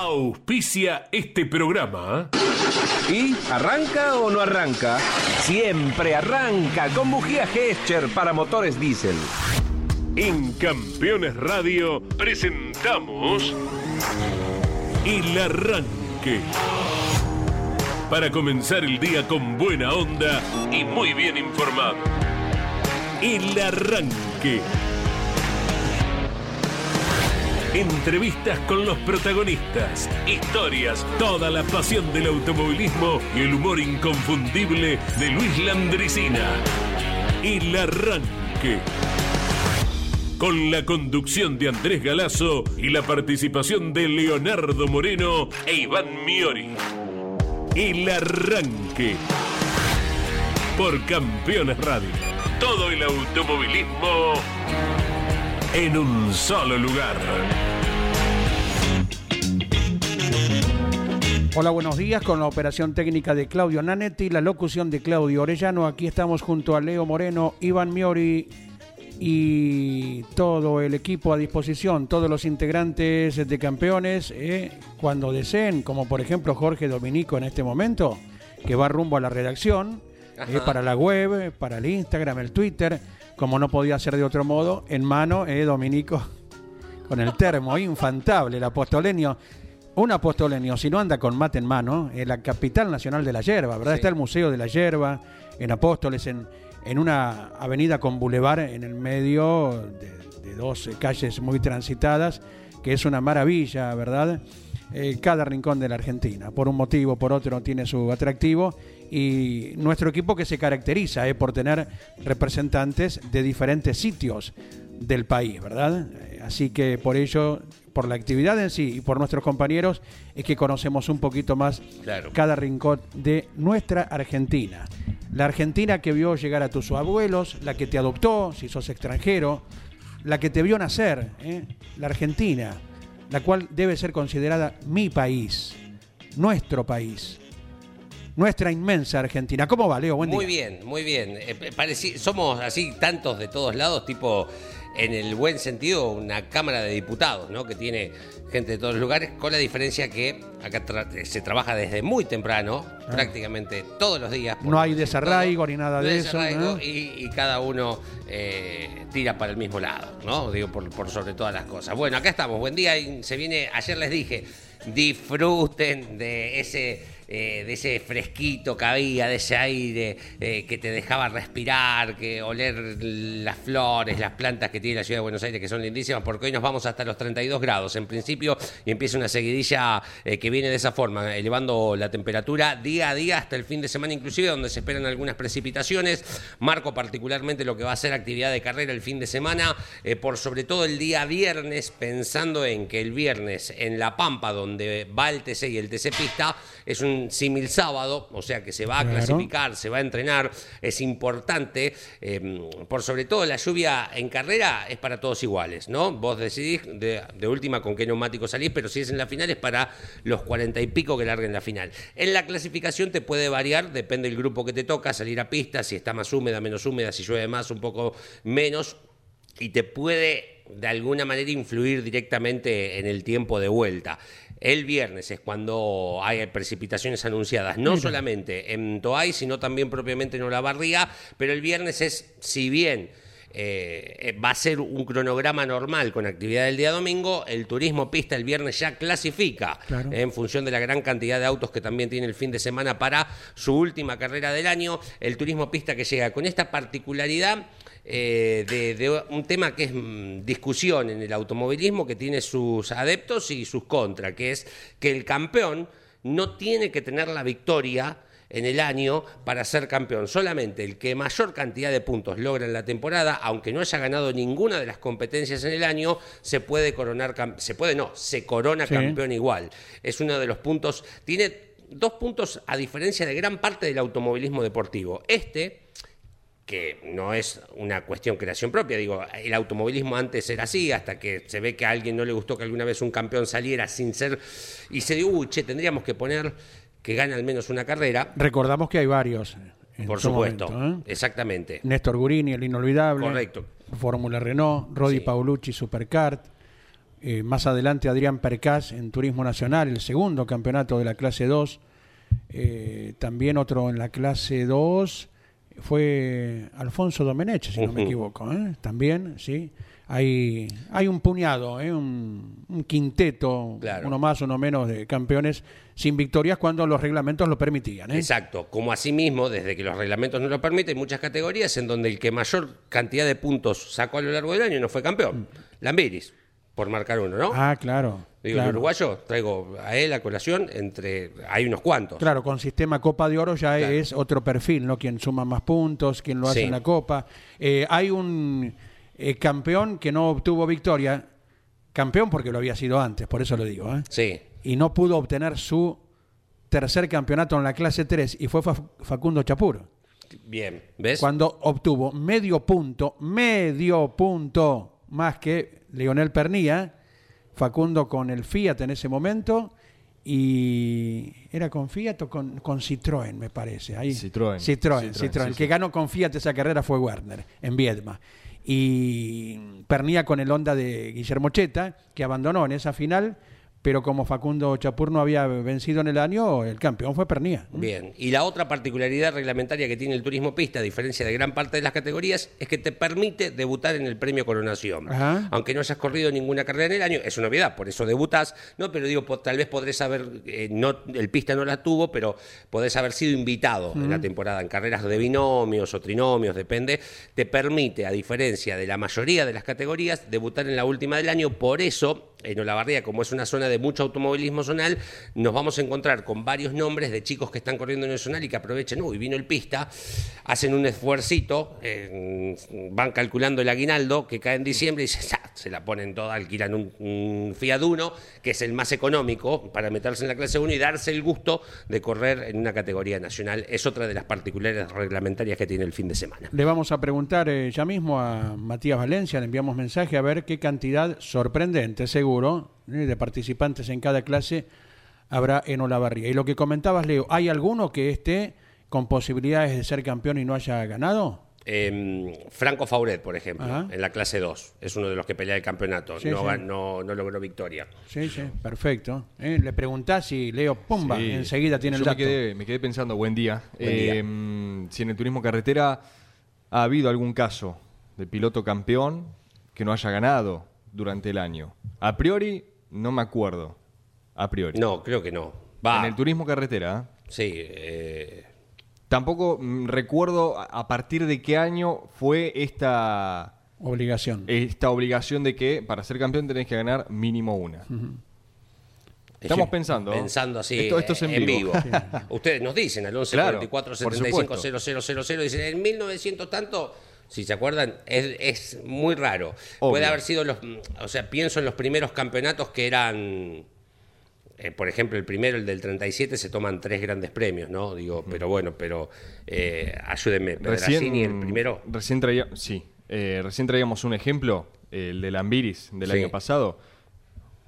auspicia este programa. ¿Y arranca o no arranca? Siempre arranca con bujía Gescher para motores diésel. En Campeones Radio presentamos El Arranque. Para comenzar el día con buena onda y muy bien informado. El Arranque. Entrevistas con los protagonistas, historias, toda la pasión del automovilismo y el humor inconfundible de Luis Landricina. El Arranque. Con la conducción de Andrés Galazo y la participación de Leonardo Moreno e Iván Miori. El Arranque. Por Campeones Radio. Todo el automovilismo en un solo lugar. Hola, buenos días con la operación técnica de Claudio Nanetti, la locución de Claudio Orellano. Aquí estamos junto a Leo Moreno, Iván Miori y todo el equipo a disposición, todos los integrantes de campeones, eh, cuando deseen, como por ejemplo Jorge Dominico en este momento, que va rumbo a la redacción, eh, para la web, para el Instagram, el Twitter, como no podía ser de otro modo, en mano, eh, Dominico, con el termo infantable, el apostolenio un apostolenio, si no anda con mate en mano, en la capital nacional de la yerba, ¿verdad? Está el Museo de la Yerba, en Apóstoles, en, en una avenida con bulevar en el medio de, dos calles muy transitadas, que es una maravilla, ¿verdad? Eh, cada rincón de la Argentina, por un motivo, por otro, tiene su atractivo y nuestro equipo que se caracteriza eh, por tener representantes de diferentes sitios del país, ¿verdad? Eh, así que por ello por la actividad en sí y por nuestros compañeros es que conocemos un poquito más cada rincón de nuestra Argentina. La Argentina que vio llegar a tus abuelos, la que te adoptó si sos extranjero, la que te vio nacer, ¿eh? la Argentina, la cual debe ser considerada mi país, nuestro país. Nuestra inmensa Argentina. ¿Cómo va, Leo? Buen muy bien, muy bien. Eh, somos así tantos de todos lados, tipo en el buen sentido, una Cámara de Diputados, ¿no? Que tiene gente de todos los lugares, con la diferencia que acá se trabaja desde muy temprano, ah. prácticamente todos los días. No hay desarraigo ni nada de eso. Y, cada uno eh, tira para el mismo lado, ¿no? Digo, por, por sobre todas las cosas. Bueno, acá estamos, buen día. Y se viene, ayer les dije, disfruten de ese eh, de ese fresquito que había, de ese aire eh, que te dejaba respirar, que oler las flores, las plantas que tiene la ciudad de Buenos Aires, que son lindísimas, porque hoy nos vamos hasta los 32 grados en principio y empieza una seguidilla eh, que viene de esa forma, elevando la temperatura día a día hasta el fin de semana inclusive, donde se esperan algunas precipitaciones. Marco particularmente lo que va a ser actividad de carrera el fin de semana, por sobre todo el día viernes, pensando en que el viernes en La Pampa, donde va el TC y el TC Pista, es un símil sábado, o sea que se va a clasificar, se va a entrenar, es importante, em, por sobre todo la lluvia en carrera es para todos iguales, ¿no? Vos decidís de, última con qué neumático salís, pero si es en la final es para los cuarenta y pico que larguen la final. En la clasificación te puede variar, depende del grupo que te toca, salir a pista, si está más húmeda, menos húmeda, si llueve más, un poco menos, y te puede de alguna manera influir directamente en el tiempo de vuelta. El viernes es cuando hay precipitaciones anunciadas, no solamente en Toay, sino también propiamente en Olavarría, pero el viernes es, si bien eh, eh, va a ser un cronograma normal con actividad del día domingo, el turismo pista el viernes ya clasifica en función de la gran cantidad de autos que también tiene el fin de semana para su última carrera del año, el turismo pista que llega con esta particularidad eh, de, un tema que es mm, discusión en el automovilismo, que tiene sus adeptos y sus contras, que es que el campeón no tiene que tener la victoria en el año para ser campeón. Solamente el que mayor cantidad de puntos logra en la temporada, aunque no haya ganado ninguna de las competencias en el año, se puede coronar, se puede no, se corona campeón igual. Es uno de los puntos, tiene dos puntos a diferencia de gran parte del automovilismo deportivo. Este que no es una cuestión creación propia, digo, el automovilismo antes era así, hasta que se ve que a alguien no le gustó que alguna vez un campeón saliera sin ser, y se dijo, uy, che, tendríamos que poner que gane al menos una carrera. Recordamos que hay varios. Por supuesto, ¿eh? exactamente. Néstor Gurini, el inolvidable. Correcto. Fórmula Renault, Rodi Paulucci, Supercart. Eh, más adelante Adrián Percás en Turismo Nacional, el segundo campeonato de la clase 2. Eh, también otro en la clase 2 fue Alfonso Domenech, si no me equivoco. ¿eh? También, sí. Hay, hay un puñado, ¿eh? un, un quinteto, Claro. uno más, uno menos de campeones sin victorias cuando los reglamentos lo permitían. ¿eh? Exacto, como asimismo, desde que los reglamentos no lo permiten, hay muchas categorías en donde el que mayor cantidad de puntos sacó a lo largo del año no fue campeón. Lambiris, por marcar uno, ¿no? Ah, claro. Digo, claro. el uruguayo, traigo a él a colación entre. Hay unos cuantos. Claro, con sistema Copa de Oro ya Claro. es otro perfil, ¿no? Quien suma más puntos, quien lo hace Sí. en la Copa. Eh, hay un eh, campeón que no obtuvo victoria, campeón porque lo había sido antes, por eso lo digo, ¿eh? Sí, y no pudo obtener su tercer campeonato en la clase 3 y fue Fa- Facundo Chapur. bien. ¿Ves? Cuando obtuvo medio punto, medio punto más que Leonel Pernía, Facundo con el Fiat en ese momento y era con Fiat o con, con Citroën, me parece. Ahí. Citroën. Citroën, Citroën, Citroën. sí, El que sí. ganó con Fiat esa carrera fue Werner en Viedma. Y Pernía con el Honda de Guillermo Cheta, que abandonó en esa final, pero como Facundo Chapur no había vencido en el año, el campeón fue Pernía. Bien, y la otra particularidad reglamentaria que tiene el turismo pista, a diferencia de gran parte de las categorías, es que te permite debutar en el premio Coronación. Ajá. Aunque no hayas corrido ninguna carrera en el año, es una novedad, por eso debutás, ¿no? Pero digo, tal vez podrés haber, eh, no, el pista no la tuvo, pero podés haber sido invitado en la temporada en carreras de binomios o trinomios, depende. Te permite, a diferencia de la mayoría de las categorías, debutar en la última del año, por eso. En Olavarría, como es una zona de mucho automovilismo zonal, nos vamos a encontrar con varios nombres de chicos que están corriendo en el zonal y que aprovechen, uy, vino el pista, hacen un esfuercito, eh, van calculando el aguinaldo que cae en diciembre y se, se la ponen toda, alquilan un, Fiat Uno, que es el más económico para meterse en la clase 1 y darse el gusto de correr en una categoría nacional. Es otra de las particulares reglamentarias que tiene el fin de semana. Le vamos a preguntar eh, ya mismo a Matías Valencia, le enviamos mensaje a ver qué cantidad sorprendente, seguro, de participantes en cada clase habrá en Olavarría. Y lo que comentabas, Leo, ¿hay alguno que esté con posibilidades de ser campeón y no haya ganado? Eh, Franco Fauret, por ejemplo, Ajá. en la clase 2, es uno de los que pelea el campeonato, Sí, no, sí. no, no logró victoria. Sí, sí, perfecto. Eh, le preguntás y Leo, pumba, Sí. enseguida tiene Yo el me dato. quedé, me quedé pensando, buen día. Buen día. Eh, mm, si en el turismo carretera ha habido algún caso de piloto campeón que no haya ganado durante el año. A priori, no me acuerdo. A priori. No, creo que no. Va, En el turismo carretera, ¿eh? sí, eh, tampoco mm, recuerdo a- partir de qué año fue esta, Obligación. esta obligación de que para ser campeón tenés que ganar mínimo una. Estamos Sí. pensando. Pensando así Esto, esto es en, en vivo. vivo. Ustedes nos dicen al 11 Claro, 44 por 75 supuesto. 000, dicen en 1900 tanto, si se acuerdan, es, es muy raro. Obvio. Puede haber sido los, o sea, pienso en los primeros campeonatos que eran eh, por ejemplo, el primero, el del 37, se toman tres grandes premios, ¿no? Digo, pero bueno, pero eh, ayúdenme. Pedrazzini, el primero. Recién, traía, sí, eh, recién traíamos un ejemplo, el de Lambiris del Sí. año pasado.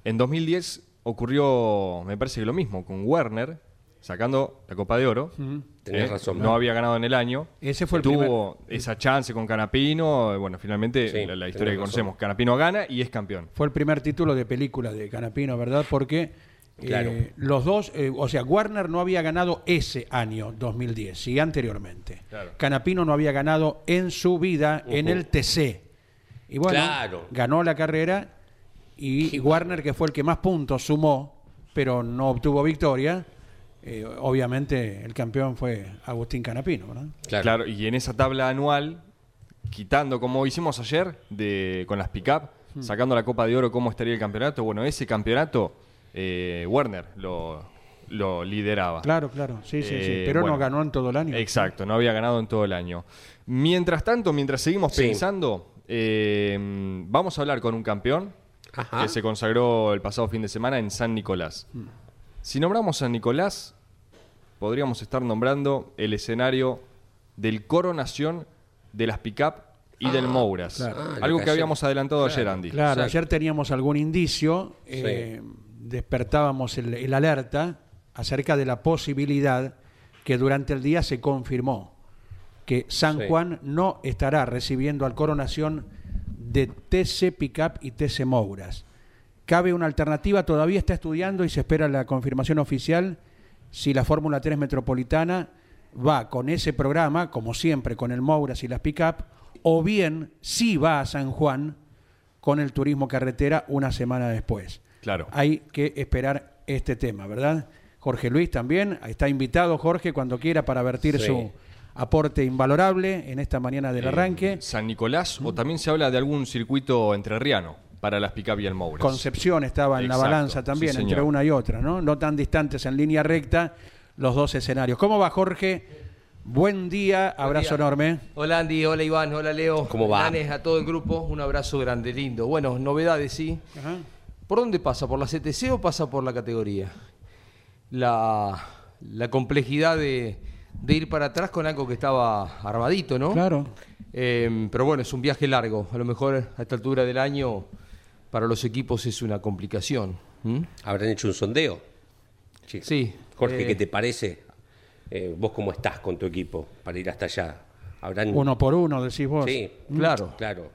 En 2010 ocurrió, me parece que lo mismo, con Werner, sacando la Copa de Oro. Tenés Eh, razón. No había ganado en el año. Ese fue el Tuvo esa chance con Canapino. eh, Bueno, finalmente Sí, la, historia que razón. conocemos. Canapino gana y es campeón. Fue el primer título de película de Canapino, ¿verdad? Porque eh, los dos, eh, o sea, Warner no había ganado ese año 2010, sí, anteriormente. Claro. Canapino no había ganado en su vida en el TC. Y bueno, Claro. ganó la carrera y Warner, que fue el que más puntos sumó, pero no obtuvo victoria, eh, obviamente el campeón fue Agustín Canapino, ¿verdad? Claro. Claro, y en esa tabla anual, quitando como hicimos ayer de, con las pick-up, Hmm. sacando la Copa de Oro, cómo estaría el campeonato. Bueno, ese campeonato, eh, Werner lo, lo lideraba. Claro, claro, sí, sí, sí. Eh, Pero bueno. no ganó en todo el año. Exacto, no había ganado en todo el año. Mientras tanto, mientras seguimos Sí. pensando, eh, vamos a hablar con un campeón Ajá. que se consagró el pasado fin de semana en San Nicolás. Hmm. Si nombramos San Nicolás, podríamos estar nombrando el escenario del coronación de las pick-up y del Mouras. claro. Ah, Algo que ayer- habíamos adelantado ayer. Andy. Claro, Exacto. ayer teníamos algún indicio, eh, despertábamos el, el alerta acerca de la posibilidad que durante el día se confirmó que San Sí. Juan no estará recibiendo al coronación de TC Pickup y TC Mouras. Cabe una alternativa, todavía está estudiando y se espera la confirmación oficial si la Fórmula 3 Metropolitana va con ese programa, como siempre, con el Mouras y las pick-up, o bien si va a San Juan con el turismo carretera una semana después. Claro. Hay que esperar este tema, ¿verdad? Jorge Luis también, está invitado Jorge cuando quiera para vertir Sí. su aporte invalorable en esta mañana del Eh, arranque. San Nicolás, o también se habla de algún circuito entrerriano para las pick-up y el Mouras. Concepción estaba en la balanza también, sí, entre una y otra, ¿no? No tan distantes en línea recta los dos escenarios. ¿Cómo va Jorge? Buen día, abrazo día. enorme. Hola Andy, hola Iván, hola Leo. ¿Cómo va? Nanes, a todo el grupo, un abrazo grande, lindo. Bueno, novedades, sí. Ajá. ¿Por dónde pasa? ¿Por la CTC o pasa por la categoría? La, la complejidad de, de ir para atrás con algo que estaba armadito, ¿no? Claro. Eh, pero bueno, es un viaje largo. A lo mejor a esta altura del año para los equipos es una complicación. ¿Habrán hecho un sondeo? Sí. Jorge, eh, ¿qué te parece? Eh, ¿Vos cómo estás con tu equipo para ir hasta allá? ¿Habrán... Uno por uno, decís vos. Sí, Claro. claro.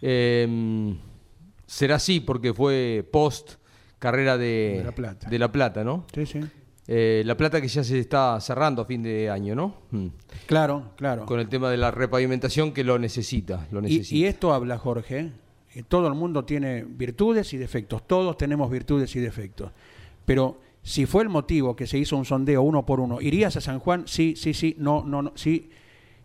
Eh, será así porque fue post carrera de, De La Plata. de La Plata, ¿no? Sí, sí. Eh, la Plata que ya se está cerrando a fin de año, ¿no? Mm. Claro, claro. Con el tema de la repavimentación que lo necesita, lo Y, necesita. y esto habla, Jorge, todo el mundo tiene virtudes y defectos, todos tenemos virtudes y defectos. Pero si fue el motivo que se hizo un sondeo uno por uno, ¿irías a San Juan? Sí, sí, sí, no, no, no, sí.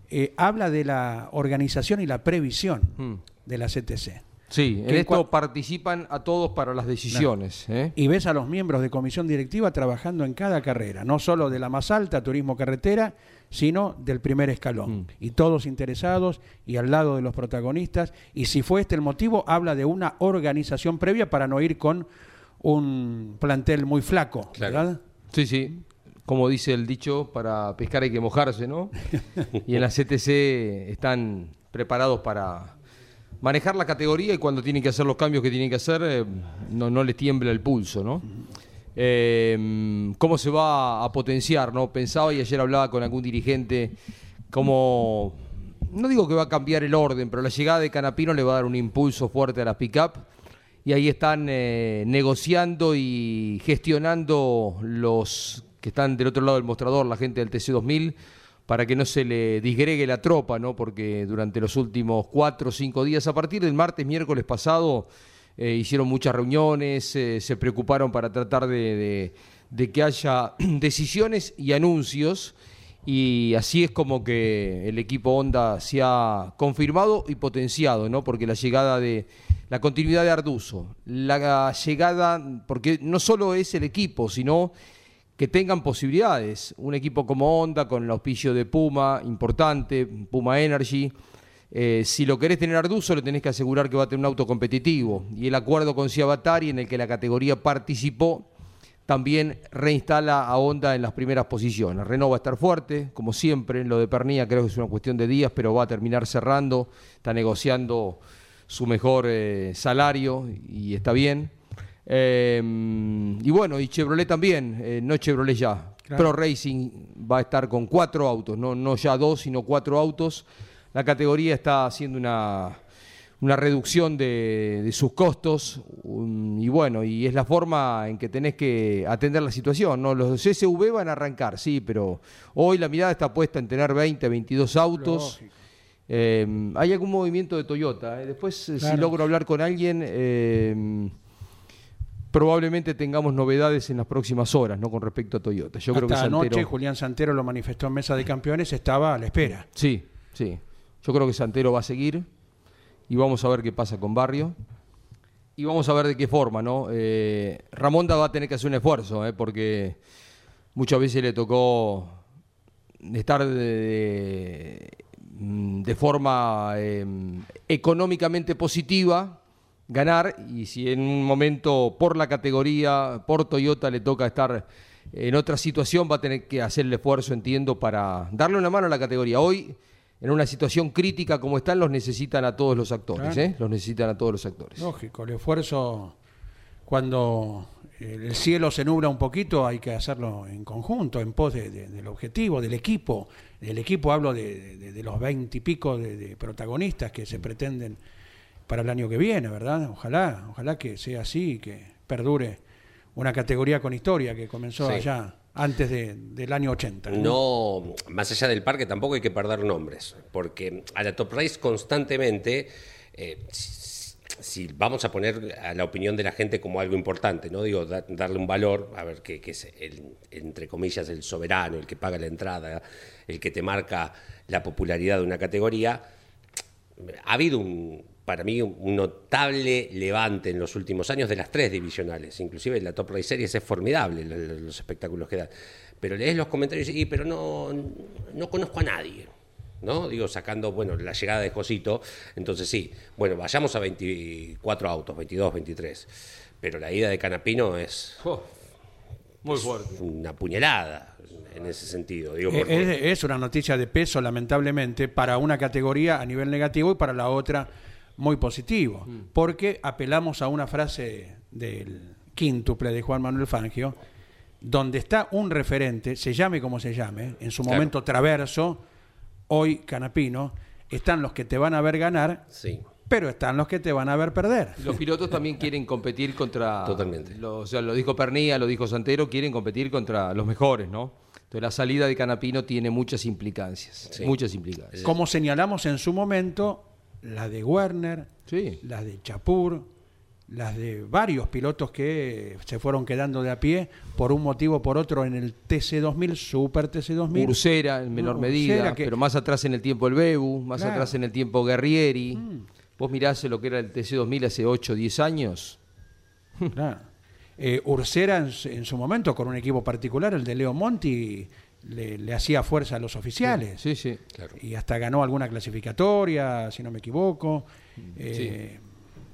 Eh, habla de la organización y la previsión Mm. de la CTC. Sí, en esto participan a todos para las decisiones. ¿eh? Y ves a los miembros de comisión directiva trabajando en cada carrera, no solo de la más alta, turismo carretera, sino del primer escalón. Mm. Y todos interesados y al lado de los protagonistas. Y si fue este el motivo, habla de una organización previa para no ir con un plantel muy flaco, Claro. ¿verdad? Sí, sí. Como dice el dicho, para pescar hay que mojarse, ¿no? y en la CTC están preparados para manejar la categoría y cuando tienen que hacer los cambios que tienen que hacer, eh, no, no les tiembla el pulso, ¿no? Eh, ¿Cómo se va a potenciar, no? Pensaba y ayer hablaba con algún dirigente cómo... No digo que va a cambiar el orden, pero la llegada de Canapino le va a dar un impulso fuerte a las pick-up y ahí están eh, negociando y gestionando los que están del otro lado del mostrador, la gente del TC2000, para que no se le disgregue la tropa, ¿no? Porque durante los últimos cuatro o cinco días, a partir del martes, miércoles pasado, eh, hicieron muchas reuniones, eh, se preocuparon para tratar de, de- de que haya decisiones y anuncios. Y así es como que el equipo Honda se ha confirmado y potenciado, ¿no? Porque la llegada de la continuidad de Arduzo, la llegada, porque no solo es el equipo, sino que tengan posibilidades. Un equipo como Honda, con el auspicio de Puma, importante, Puma Energy. eh, si lo querés tener Arduzo, le tenés que asegurar que va a tener un auto competitivo. Y el acuerdo con Ciabatari, en el que la categoría participó, también reinstala a Honda en las primeras posiciones. Renault va a estar fuerte, como siempre. Lo de Pernilla creo que es una cuestión de días, pero va a terminar cerrando. Está negociando su mejor eh, salario y está bien. Eh, y bueno, y Chevrolet también, eh, no Chevrolet ya. Claro. Pro Racing va a estar con cuatro autos, no, no ya dos, sino cuatro autos. La categoría está haciendo una, una reducción de, de sus costos um, y bueno, y es la forma en que tenés que atender la situación. ¿no? Los SUV van a arrancar, sí, pero hoy la mirada está puesta en tener 20, 22 autos. Eh, hay algún movimiento de Toyota. eh. Después, eh, si logro hablar con alguien, eh, probablemente tengamos novedades en las próximas horas, no con respecto a Toyota. Yo creo que Hasta anoche Santero, Julián Santero lo manifestó en Mesa de Campeones, estaba a la espera. sí, sí. Yo creo que Santero va a seguir y vamos a ver qué pasa con Barrio. Y vamos a ver de qué forma, ¿no? Eh, Ramonda va a tener que hacer un esfuerzo, ¿eh? porque muchas veces le tocó estar de, de, mm, de forma eh, económicamente positiva, ganar, y si en un momento por la categoría, por Toyota le toca estar en otra situación, va a tener que hacer el esfuerzo, entiendo, para darle una mano a la categoría. Hoy, en una situación crítica como están, los necesitan a todos los actores, Claro. ¿eh? Los necesitan a todos los actores. Lógico, el esfuerzo cuando el cielo se nubla un poquito hay que hacerlo en conjunto, en pos de- de- del objetivo, del equipo. Del equipo hablo de, de- los veintipico de, de protagonistas que se pretenden para el año que viene, ¿verdad? Ojalá, ojalá que sea así y que perdure una categoría con historia que comenzó Sí. allá antes de- del año 80. No, más allá del parque tampoco hay que perder nombres, porque a la Top Race constantemente, eh, si, si vamos a poner a la opinión de la gente como algo importante, no digo da- darle un valor, a ver qué es el, entre comillas el soberano, el que paga la entrada, el que te marca la popularidad de una categoría, ha habido un, para mí un notable levante en los últimos años de las tres divisionales. Inclusive la Top Race Series es formidable lo- lo- los espectáculos que dan. Pero lees los comentarios y dices, "Y, pero no, no conozco a nadie. ¿No? Digo, sacando, bueno, la llegada de Josito. Entonces sí, bueno, vayamos a 24 autos, 22, 23. Pero la ida de Canapino es Oh, muy fuerte. una puñalada en ese sentido. Digo, Eh, porque- Es, es una noticia de peso, lamentablemente, para una categoría a nivel negativo y para la otra muy positivo. Porque apelamos a una frase del quíntuple de Juan Manuel Fangio, donde está un referente, se llame como se llame, en su Claro. momento Traverso, hoy Canapino, están los que te van a ver ganar, sí. pero están los que te van a ver perder. Los pilotos también quieren competir contra. Totalmente. lo- o sea, lo dijo Pernilla, lo dijo Santero, quieren competir contra los mejores, ¿no? Entonces la salida de Canapino tiene muchas implicancias. Sí. Muchas implicancias. Como señalamos en su momento, la de Werner, Sí. las de Chapur, las de varios pilotos que se fueron quedando de a pie por un motivo o por otro en el TC2000, Super TC2000. Ursera en menor Ursera, medida, que- pero más atrás en el tiempo el Bebu, más Claro. Mm. atrás en el tiempo Guerrieri. Vos mirás lo que era el TC2000 hace 8 o 10 años. Claro. Eh, Ursera en su momento con un equipo particular, el de Leo Monti, le, le hacía fuerza a los oficiales. Sí, sí. Y hasta ganó alguna clasificatoria, si no me equivoco. Mm, Eh,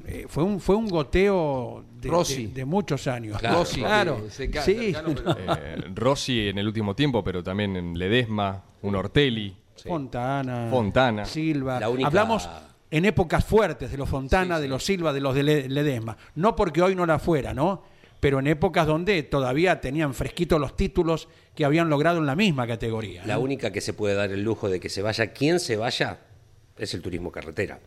eh, fue, un, fue un goteo de, Rossi. de- de muchos años. Claro. Rossi, claro. se ca- Sí. cercano, pero- Eh, Rossi en el último tiempo, pero también en Ledesma, un Ortelli. Fontana, Fontana. Silva. La única- Hablamos en épocas fuertes de los Fontana, Sí, de los Silva, de los de Le- Ledesma. No porque hoy no la fuera, ¿no? Pero en épocas donde todavía tenían fresquitos los títulos que habían logrado en la misma categoría. La ¿no? única que se puede dar el lujo de que se vaya quien se vaya es el turismo carretera.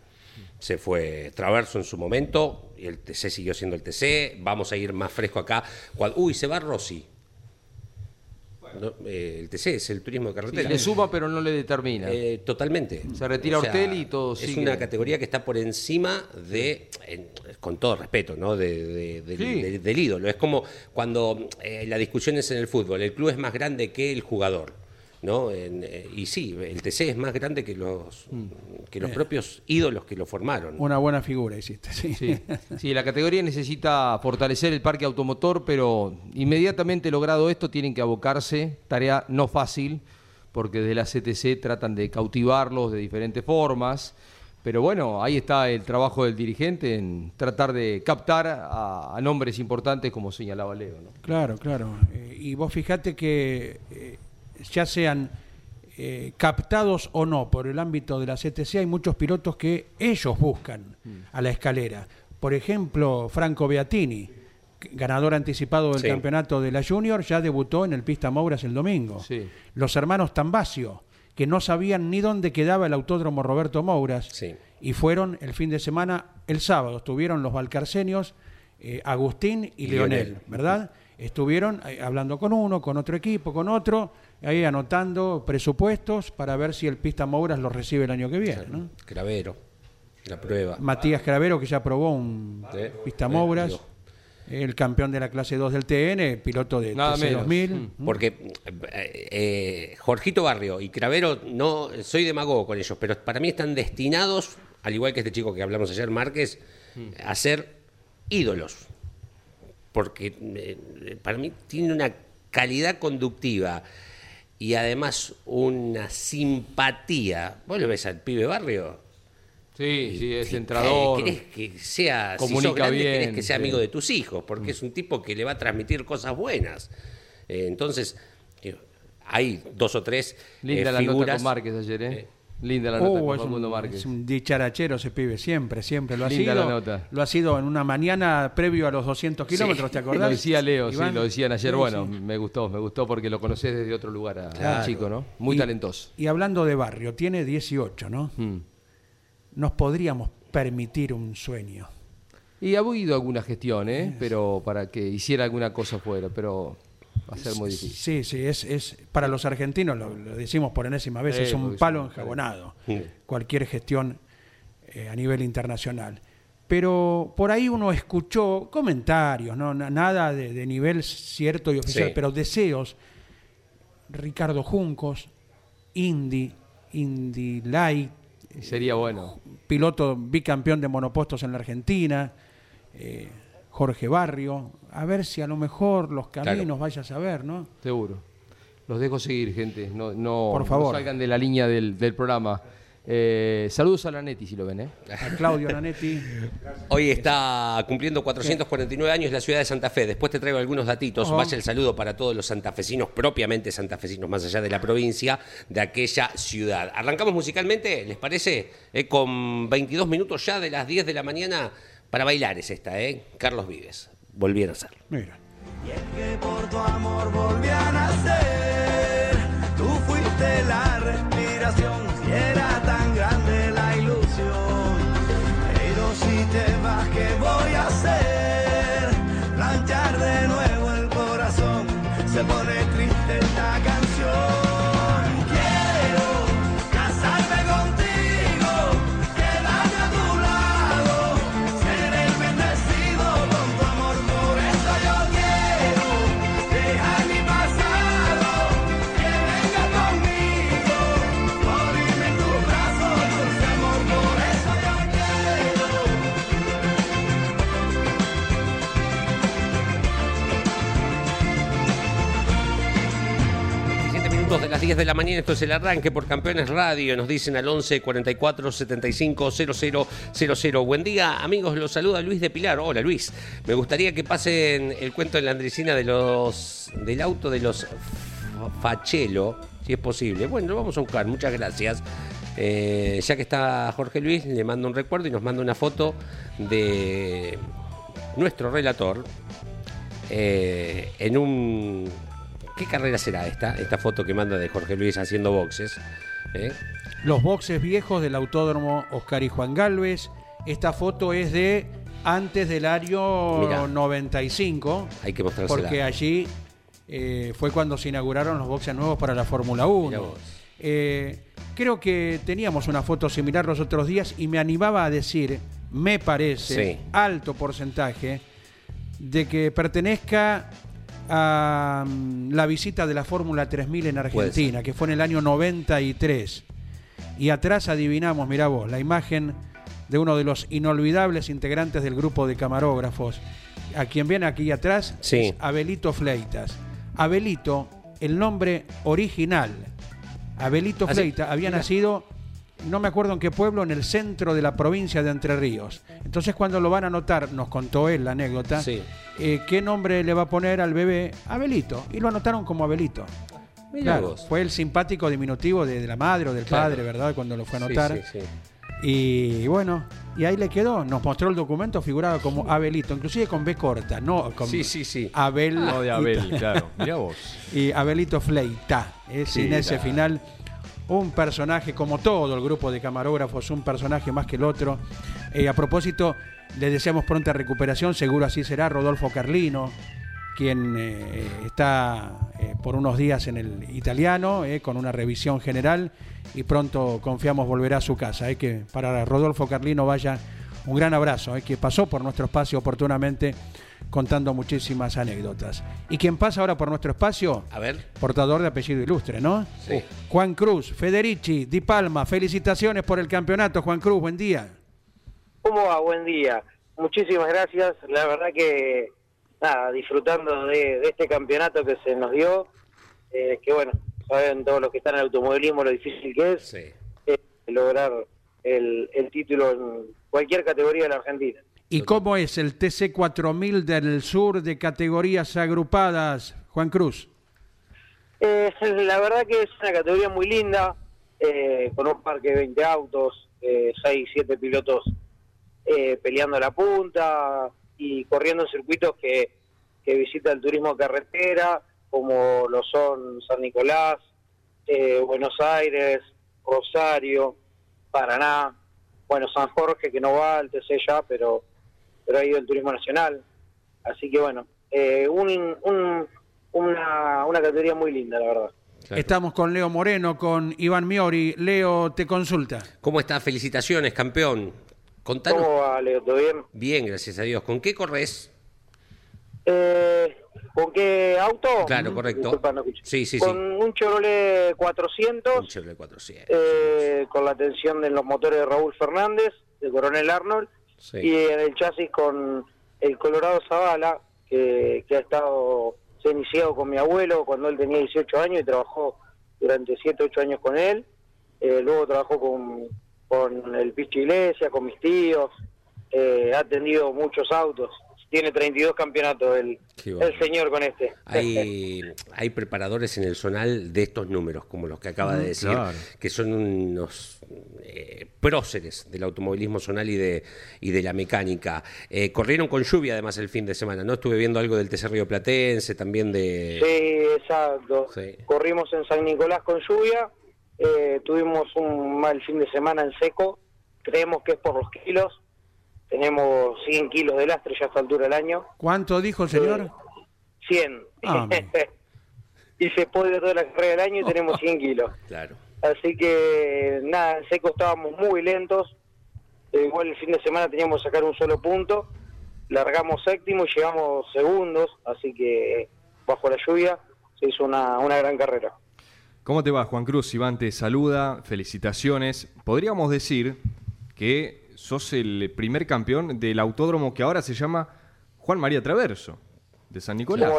Se fue Traverso en su momento, y el TC siguió siendo el TC, vamos a ir más fresco acá. Uy, se va Rossi. No, eh, el TC es el turismo de Sí, carretera. le suma, pero no le determina. Eh, totalmente. Se retira Ortelli y todo Es sigue. una categoría que está por encima de, con todo respeto, ¿no? De, de- del- Sí. del- del ídolo. Es como cuando eh, la discusión es en el fútbol. El club es más grande que el jugador. ¿No? En, eh, y sí, el TC es más grande que los, Mm. que los propios ídolos que lo formaron. Una buena figura hiciste, sí. Sí. Sí, la categoría necesita fortalecer el parque automotor, pero inmediatamente logrado esto tienen que abocarse, tarea no fácil, porque desde la CTC tratan de cautivarlos de diferentes formas, pero bueno, ahí está el trabajo del dirigente en tratar de captar a, a nombres importantes como señalaba Leo. ¿no? Claro, claro. Eh, y vos fijate que eh, ya sean eh, captados o no por el ámbito de la CTC, hay muchos pilotos que ellos buscan a la escalera. Por ejemplo, Franco Beatini, ganador anticipado del Sí. campeonato de la Junior, ya debutó en el Pista Mouras el domingo. Sí. Los hermanos Tambacio, que no sabían ni dónde quedaba el autódromo Roberto Mouras, Sí. y fueron el fin de semana, el sábado, estuvieron los valcarcenios, eh, Agustín y, Y Leonel, Leonel. ¿verdad? Estuvieron eh, hablando con uno, con otro equipo, con otro, ahí anotando presupuestos para ver si el Pista Mouras los recibe el año que viene. ¿no? Cravero, la prueba. Matías Cravero, que ya probó un Sí. Pista Mouras, el campeón de la clase 2 del TN, piloto de Nada menos. TC2000. Porque eh, eh, Jorgito Barrio y Cravero, no soy demagogo con ellos, pero para mí están destinados, al igual que este chico que hablamos ayer, Márquez, a ser ídolos. Porque eh, para mí tiene una calidad conductiva y además una simpatía. ¿Vos lo ves al pibe Barrio? Sí, sí, es entrador. ¿Querés que sea, si comunica sos grande, querés bien, que sea sí. amigo de tus hijos? Porque es un tipo que le va a transmitir cosas buenas. Eh, entonces, hay dos o tres Linda eh, la nota figuras. con Márquez ayer, ¿eh? Linda la nota Oh, con Facundo un, Márquez. es un dicharachero ese pibe, siempre, siempre lo ha Linda sido. la nota. Lo ha sido en una mañana previo a los 200 kilómetros, ¿te acordás? Lo decía Leo, sí, lo decían ayer. Sí, bueno, sí. me gustó, me gustó porque lo conocés desde otro lugar a- al chico, ¿no? Muy Y- talentoso. Y hablando de barrio, tiene 18, ¿no? Mm. Nos podríamos permitir un sueño. Y ha habido alguna gestión, ¿eh? Pero para que hiciera alguna cosa fuera, pero va a ser muy difícil. Sí, sí, es, es para los argentinos, lo, lo decimos por enésima vez, Sí, es un palo enjabonado. Sí. Cualquier gestión eh, a nivel internacional. Pero por ahí uno escuchó comentarios, ¿no? Na- nada de, de nivel cierto y oficial, Sí. pero deseos. Ricardo Juncos, Indy, Indy Light, sería bueno. piloto bicampeón de monopostos en la Argentina, eh, Jorge Barrio, a ver si a lo mejor los caminos Claro. vaya a saber, ¿no? Seguro. Los dejo seguir, gente. No, no, Por favor. no salgan de la línea del, del programa. Eh, saludos a la Neti, si lo ven, ¿eh? A Claudio Nanetti. Hoy está cumpliendo 449 años la ciudad de Santa Fe. Después te traigo algunos datitos. Ajá. Vaya el saludo para todos los santafesinos, propiamente santafesinos, más allá de la provincia, de aquella ciudad. Arrancamos musicalmente, ¿les parece? Eh, con 22 minutos ya de las 10 de la mañana. Para bailar es esta, ¿eh? Carlos Vives. Volvieron a ser. Mira. que por tu amor volví a nacer. Las 10 de la mañana, esto es el arranque por Campeones Radio, nos dicen al 11 44 75 00 00. Buen día, amigos, los saluda Luis de Pilar. Hola Luis, me gustaría que pasen el cuento en la Andresina de los del auto de los Fachelo, si es posible. Bueno, lo vamos a buscar, muchas gracias. Eh, ya que está Jorge Luis, le mando un recuerdo y nos manda una foto de nuestro relator eh, en un... ¿Qué carrera será esta? Esta foto que manda de Jorge Luis haciendo boxes. ¿eh? Los boxes viejos del autódromo Oscar y Juan Galvez. Esta foto es de antes del año Mirá. 95, Hay que mostrársela. porque allí eh, fue cuando se inauguraron los boxes nuevos para la Fórmula Mirá 1. vos. Eh, creo que teníamos una foto similar los otros días y me animaba a decir, me parece, Sí. alto porcentaje, de que pertenezca a mm, la visita de la Fórmula 3000 en Argentina, que fue en el año 93. Y atrás adivinamos, mirá vos, la imagen de uno de los inolvidables integrantes del grupo de camarógrafos. A quien viene aquí atrás Sí. es Abelito Fleitas. Abelito, el nombre original. Abelito Así- Fleita había nacido, no me acuerdo en qué pueblo, en el centro de la provincia de Entre Ríos. Entonces cuando lo van a anotar, nos contó él la anécdota, Sí. eh, ¿qué nombre le va a poner al bebé? Abelito. Y lo anotaron como Abelito. Mirá Claro, vos. fue el simpático diminutivo de, de la madre o del Claro. padre, ¿verdad? Cuando lo fue a Sí, anotar. sí, sí. Y bueno, y ahí le quedó. Nos mostró el documento, figuraba como Abelito, inclusive con B corta, no con Sí, sí, sí. Abel. No de Abel, claro. Mirá vos. Y Abelito Fleita, es Sí, sin ese claro. final. Un personaje, como todo el grupo de camarógrafos, un personaje más que el otro. Eh, a propósito, le deseamos pronta recuperación, seguro así será Rodolfo Carlino, quien eh, está eh, por unos días en el italiano, eh, con una revisión general, y pronto confiamos volverá a su casa. que para Rodolfo Carlino vaya un gran abrazo, que pasó por nuestro espacio oportunamente contando muchísimas anécdotas. Y quien pasa ahora por nuestro espacio, A ver. portador de apellido ilustre, ¿no? Sí. Juan Cruz, Federici, Di Palma, felicitaciones por el campeonato, Juan Cruz, buen día. ¿Cómo va? Buen día. Muchísimas gracias. La verdad que, nada, disfrutando de, de este campeonato que se nos dio, eh, que bueno, saben todos los que están en el automovilismo lo difícil que es Sí. eh, lograr el, el título en cualquier categoría de la Argentina. ¿Y cómo es el TC 4000 del sur de categorías agrupadas, Juan Cruz? Eh, la verdad que es una categoría muy linda, eh, con un parque de 20 autos, eh, 6, 7 pilotos eh, peleando la punta y corriendo en circuitos que, que visita el turismo carretera, como lo son San Nicolás, eh, Buenos Aires, Rosario, Paraná, bueno, San Jorge, que no va al TC ya, pero, pero ha ido el turismo nacional. Así que bueno, eh, un, un- una, una categoría muy linda, la verdad. Claro. Estamos con Leo Moreno, con Iván Miori. Leo, te consulta. ¿Cómo está? Felicitaciones, campeón. Contanos. ¿Cómo va, Leo? ¿Todo bien? Bien, gracias a Dios. ¿Con qué corres? Eh, ¿Con qué auto? Claro, correcto. Disculpa, no. Sí, sí, Con sí. un Chevrolet 400, Un Chevrolet 400. eh, con la atención de los motores de Raúl Fernández, de Coronel Arnold, Y en el chasis con el Colorado Zavala, que, que ha estado, iniciado con mi abuelo cuando él tenía 18 años y trabajó durante 7, 8 años con él. Eh, luego trabajó con, con el Pichi Iglesia, con mis tíos, eh, ha atendido muchos autos. Tiene 32 campeonatos el, bárbaro. el señor con este. Hay, hay preparadores en el zonal de estos números, como los que acaba de decir, claro. que son unos eh, próceres del automovilismo zonal y de, y de la mecánica. Eh, corrieron con lluvia además el fin de semana, ¿no? Estuve viendo algo del TC Río Platense, también de... Sí, exacto. Sí. Corrimos en San Nicolás con lluvia, eh, tuvimos un mal fin de semana en seco, creemos que es por los kilos, tenemos 100 kilos de lastre ya a esta altura del año, ¿Cuánto dijo el señor? 100. Ah, bien. y se puede toda la carrera del año y tenemos 100 kilos. Claro. Así que nada, en seco estábamos muy lentos, Eh, igual el fin de semana teníamos que sacar un solo punto, largamos séptimo y llegamos segundos, así que bajo la lluvia se hizo una, una gran carrera. ¿Cómo te va, Juan Cruz? Iván te saluda, felicitaciones. Podríamos decir que sos el primer campeón del autódromo que ahora se llama Juan María Traverso, de San Nicolás.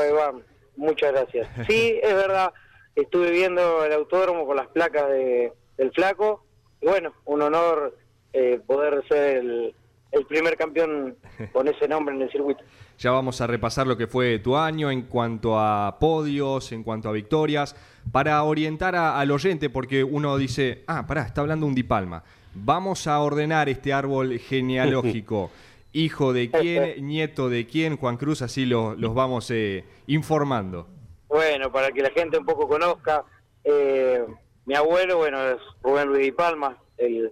Muchas gracias. Sí, es verdad, estuve viendo el autódromo con las placas de, del flaco, y bueno, un honor eh, poder ser el, el primer campeón con ese nombre en el circuito. Ya vamos a repasar lo que fue tu año en cuanto a podios, en cuanto a victorias, para orientar a- al oyente, porque uno dice, ah, pará, está hablando un Di Palma. Vamos a ordenar este árbol genealógico. Hijo de quién, nieto de quién, Juan Cruz, así lo- los vamos eh, informando. Bueno, para que la gente un poco conozca, eh, mi abuelo, bueno, es Rubén Luis Di Palma, el,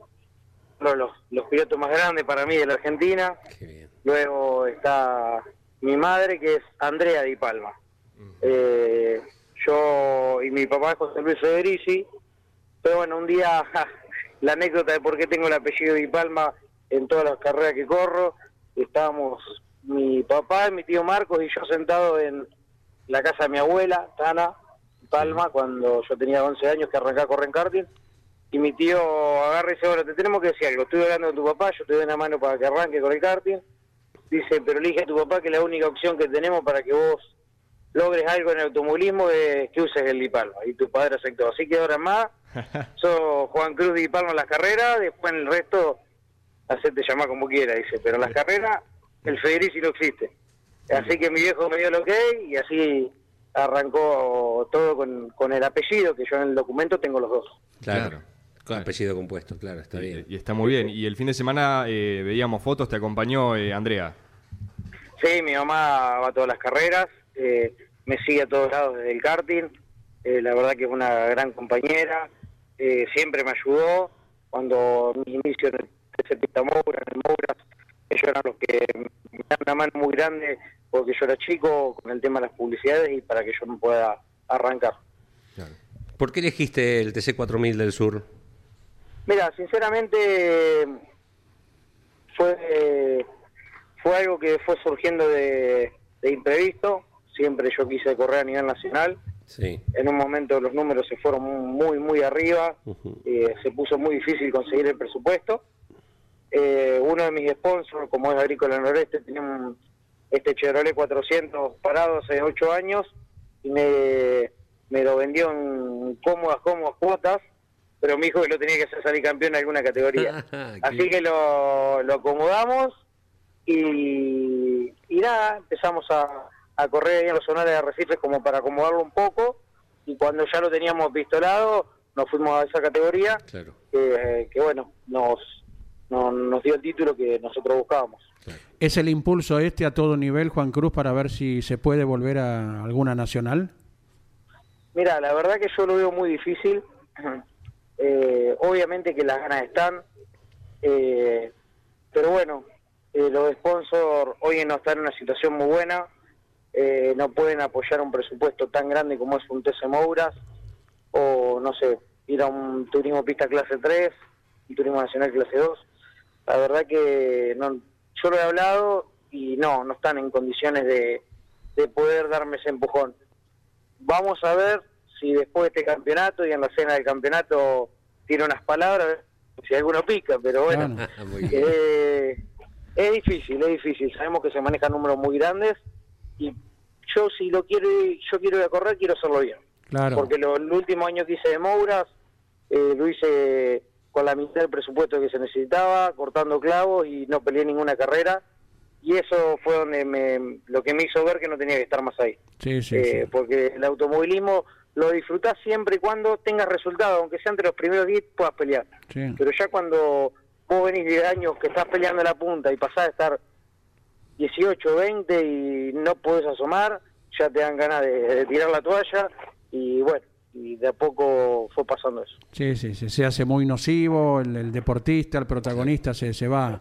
uno de los, los pilotos más grandes para mí de la Argentina. Qué bien. Luego está mi madre, que es Andrea Di Palma. Eh, yo y mi papá es José Luis Federici. Pero bueno, un día la anécdota de por qué tengo el apellido Di Palma en todas las carreras que corro. Estábamos mi papá, mi tío Marcos y yo sentados en la casa de mi abuela, Tana Palma, cuando yo tenía 11 años que arrancaba a correr en karting. Y mi tío agarra y dice, bueno, te tenemos que decir algo. Estoy hablando con tu papá, yo te doy una mano para que arranque con el karting. Dice, pero elige a tu papá que la única opción que tenemos para que vos logres algo en el automovilismo es que uses el Di Palma. Y tu padre aceptó. Así que ahora más, sos Juan Cruz Di Palma en las carreras, después en el resto, hacerte llamar como quiera, dice. Pero en las carreras, el Federici no existe. Así que mi viejo me dio el ok y así arrancó todo con, con el apellido, que yo en el documento tengo los dos. Claro. Claro. Con apellido compuesto, claro, está Y, bien. y está muy bien. Y el fin de semana eh, veíamos fotos, te acompañó eh, Andrea. Sí, mi mamá va a todas las carreras, eh, me sigue a todos lados desde el karting, eh, la verdad que es una gran compañera, eh, siempre me ayudó cuando mi inicio en el TC Pista Moura, en el Moura, ellos eran los que me dan una mano muy grande porque yo era chico con el tema de las publicidades y para que yo me pueda arrancar. ¿Por qué elegiste el TC4000 del Sur? Mira, sinceramente fue fue algo que fue surgiendo de, de imprevisto. Siempre yo quise correr a nivel nacional. Sí. En un momento los números se fueron muy, muy arriba. Eh, se puso muy difícil conseguir el presupuesto. Eh, uno de mis sponsors, como es Agrícola Noreste, tenía un, este Chevrolet 400 parado hace 8 años y me, me lo vendió en cómodas, cómodas cuotas, pero me dijo que lo tenía que hacer salir campeón en alguna categoría. Qué Así que lo, lo acomodamos y, y nada, empezamos a, a correr ahí en los zonales de arrecifes como para acomodarlo un poco y cuando ya lo teníamos pistolado nos fuimos a esa categoría Claro. que, que, bueno, nos, no- nos dio el título que nosotros buscábamos. ¿Es el impulso este a todo nivel, Juan Cruz, para ver si se puede volver a alguna nacional? Mira, la verdad que yo lo veo muy difícil. Eh, obviamente que las ganas están. Eh, pero bueno, eh, los sponsors hoy no están en una situación muy buena, eh, no pueden apoyar un presupuesto tan grande como es un TC Mouras, o no sé, ir a un turismo pista clase 3, un turismo nacional clase 2. La verdad que no, yo lo he hablado y no, no están en condiciones de, de poder darme ese empujón. Vamos a ver si después de este campeonato y en la cena del campeonato tiene unas palabras, si alguno pica, pero bueno, bien. eh, es difícil, es difícil. Sabemos que se manejan números muy grandes y yo si lo quiero, yo quiero ir a correr, quiero hacerlo bien. Claro. Porque lo, el último año que hice de Mouras, eh, lo hice con la mitad del presupuesto que se necesitaba, cortando clavos y no peleé ninguna carrera. Y eso fue donde me, lo que me hizo ver que no tenía que estar más ahí. Sí, sí, Eh, sí. Porque el automovilismo lo disfrutás siempre y cuando tengas resultados, aunque sea entre los primeros 10 puedas pelear. Sí. Pero ya cuando vos venís de años que estás peleando en la punta y pasás a estar 18, 20 y no podés asomar, ya te dan ganas de, de tirar la toalla y bueno, y de a poco fue pasando eso. Sí, sí, sí, se hace muy nocivo, el, el deportista, el protagonista se, se va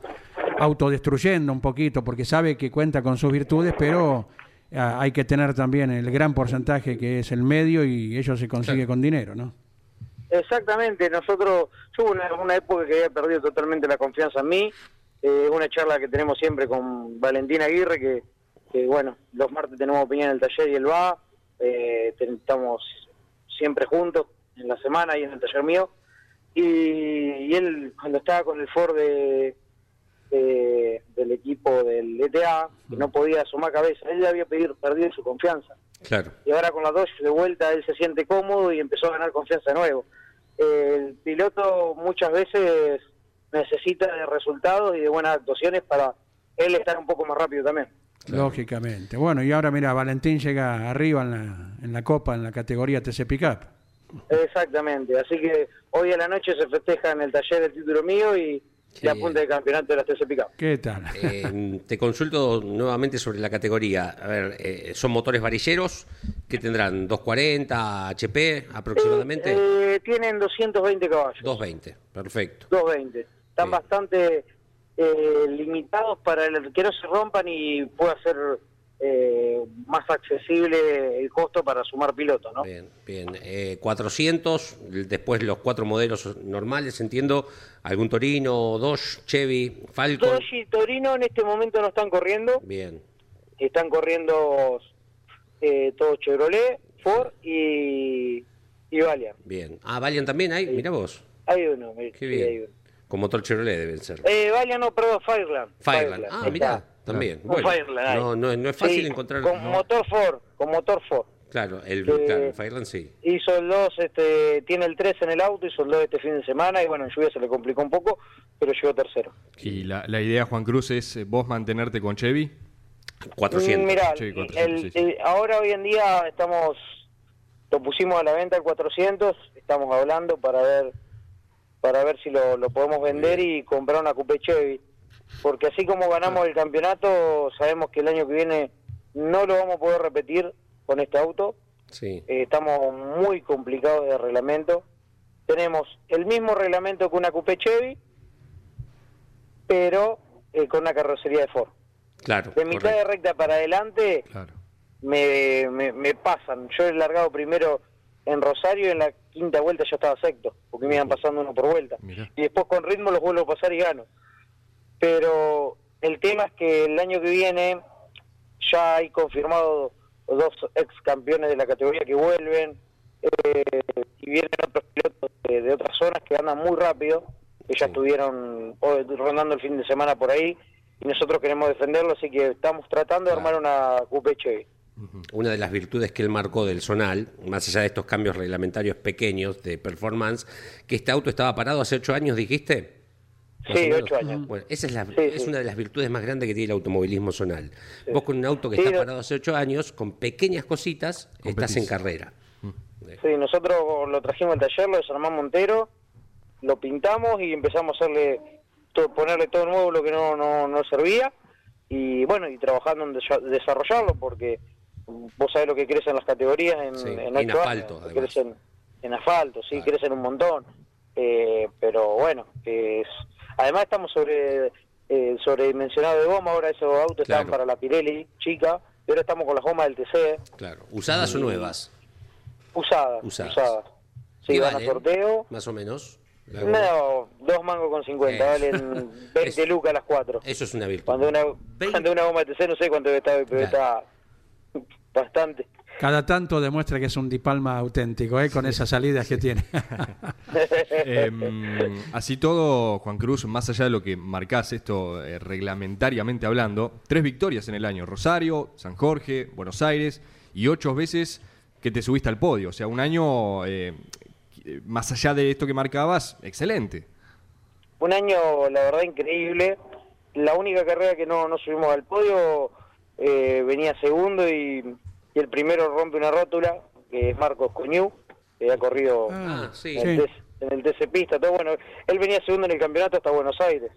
autodestruyendo un poquito porque sabe que cuenta con sus virtudes, pero ah, hay que tener también el gran porcentaje que es el medio y ello se consigue con dinero, ¿no? Exactamente, nosotros, yo hubo una, una época que había perdido totalmente la confianza en mí, eh, una charla que tenemos siempre con Valentina Aguirre, que, que, bueno, los martes tenemos opinión en el taller y él va, eh, estamos siempre juntos en la semana y en el taller mío, y, y él cuando estaba con el Ford de, de- del equipo del ETA, que no podía sumar cabeza, él ya había pedido, perdido su confianza Claro. y ahora con las dos de vuelta él se siente cómodo y empezó a ganar confianza de nuevo. El piloto muchas veces necesita de resultados y de buenas actuaciones para él estar un poco más rápido también. Lógicamente. Bueno, y ahora mira, Valentín llega arriba en la, en la Copa, en la categoría TC Pickup. Exactamente, así que hoy a la noche se festeja en el taller el título mío y Qué la punta de campeonato de las TC Pickup. ¿Qué tal? Eh, te consulto nuevamente sobre la categoría. A ver, eh, ¿son motores varilleros? que tendrán? ¿240 HP aproximadamente? Eh, tienen 220 caballos. 220, perfecto. 220. Están Sí. bastante eh, limitados para el, que no se rompan y pueda ser eh, más accesible el costo para sumar pilotos, ¿no? Bien, bien. Eh, 400, después los cuatro modelos normales, entiendo. ¿Algún Torino, Dodge, Chevy, Falcon? Dodge y Torino en este momento no están corriendo, Bien, están corriendo eh, todo Chevrolet, Ford y, y Valiant. bien. Ah, Valiant también hay, mira vos. Hay uno, mi- Qué bien. hay uno. Con motor Chevrolet deben ser. Eh, Valiant no, perdón, Fireland. Fireland. Ah, mira, también. Bueno, Fireland no, no, no es fácil Sí, encontrar. Con motor Ford, con motor Ford. Claro, el, Eh, claro, el Fireland sí. Hizo el 2, este, tiene el 3 en el auto, hizo el 2 este fin de semana y bueno, en lluvia se le complicó un poco, pero llegó tercero. Y la, la idea, Juan Cruz, es eh, vos mantenerte con Chevy. 400. Mm, Mirá, Sí, el- 400, sí, sí. el- ahora hoy en día estamos, lo pusimos a la venta el 400, estamos hablando para ver para ver si lo, lo podemos vender y comprar una Coupe Chevy. Porque así como ganamos el campeonato, sabemos que el año que viene no lo vamos a poder repetir con este auto. Sí. Eh, estamos muy complicados de reglamento. Tenemos el mismo reglamento que una Coupe Chevy, pero eh, con una carrocería de Ford. Claro. De mitad de recta para adelante Claro. me, me, me pasan. Yo he largado primero en Rosario en la quinta vuelta ya estaba sexto, porque me iban pasando uno por vuelta. Mirá. Y después con ritmo los vuelvo a pasar y gano. Pero el tema es que el año que viene ya hay confirmado dos ex campeones de la categoría que vuelven eh, y vienen otros pilotos de, de otras zonas que andan muy rápido, que ya Sí. estuvieron hoy rondando el fin de semana por ahí y nosotros queremos defenderlo, así que estamos tratando de armar una Coupe Chevy. Una de las virtudes que él marcó del Zonal, más allá de estos cambios reglamentarios pequeños de performance, que este auto estaba parado hace ocho años, dijiste. Sí, ocho años. Bueno, esa es, la, Sí, es sí. una de las virtudes más grandes que tiene el automovilismo zonal. Vos con un auto que Sí, está parado hace ocho años, con pequeñas cositas, estás en carrera. Sí, nosotros lo trajimos al taller, lo desarmamos entero, lo pintamos y empezamos a hacerle to- ponerle todo nuevo lo que no, no, no servía y bueno, y trabajando en desa- desarrollarlo porque vos sabés lo que crecen las categorías en, Sí, en en asfalto, años, crecen en asfalto, sí, crecen un montón, eh, pero bueno, es, Además estamos sobre eh, sobredimensionado de goma, ahora esos autos Claro. están para la Pirelli chica, y ahora estamos con las gomas del TC, Claro. ¿Usadas o nuevas? usadas, Usadas. usadas. Sí, ¿Qué van a sorteo. Más o menos. No, dos mangos con 50, Eh. valen 20 Es- lucas las cuatro. Eso es una virtud. Cuando una, cuando una goma de TC no sé cuánto está pero Claro. está bastante. Cada tanto demuestra que es un Dipalma auténtico, ¿eh? con esas salidas que tiene. Em, así todo, Juan Cruz, más allá de lo que marcás esto eh, reglamentariamente hablando, tres victorias en el año, Rosario, San Jorge, Buenos Aires y ocho veces que te subiste al podio. O sea, un año, eh, más allá de esto que marcabas, excelente. Un año, la verdad, increíble. La única carrera que no, no subimos al podio eh, venía segundo y, y el primero rompe una rótula, que es Marcos Coñú, que ha corrido Ah, sí. en, el en el TC Pista. Todo bueno, él venía segundo en el campeonato hasta Buenos Aires.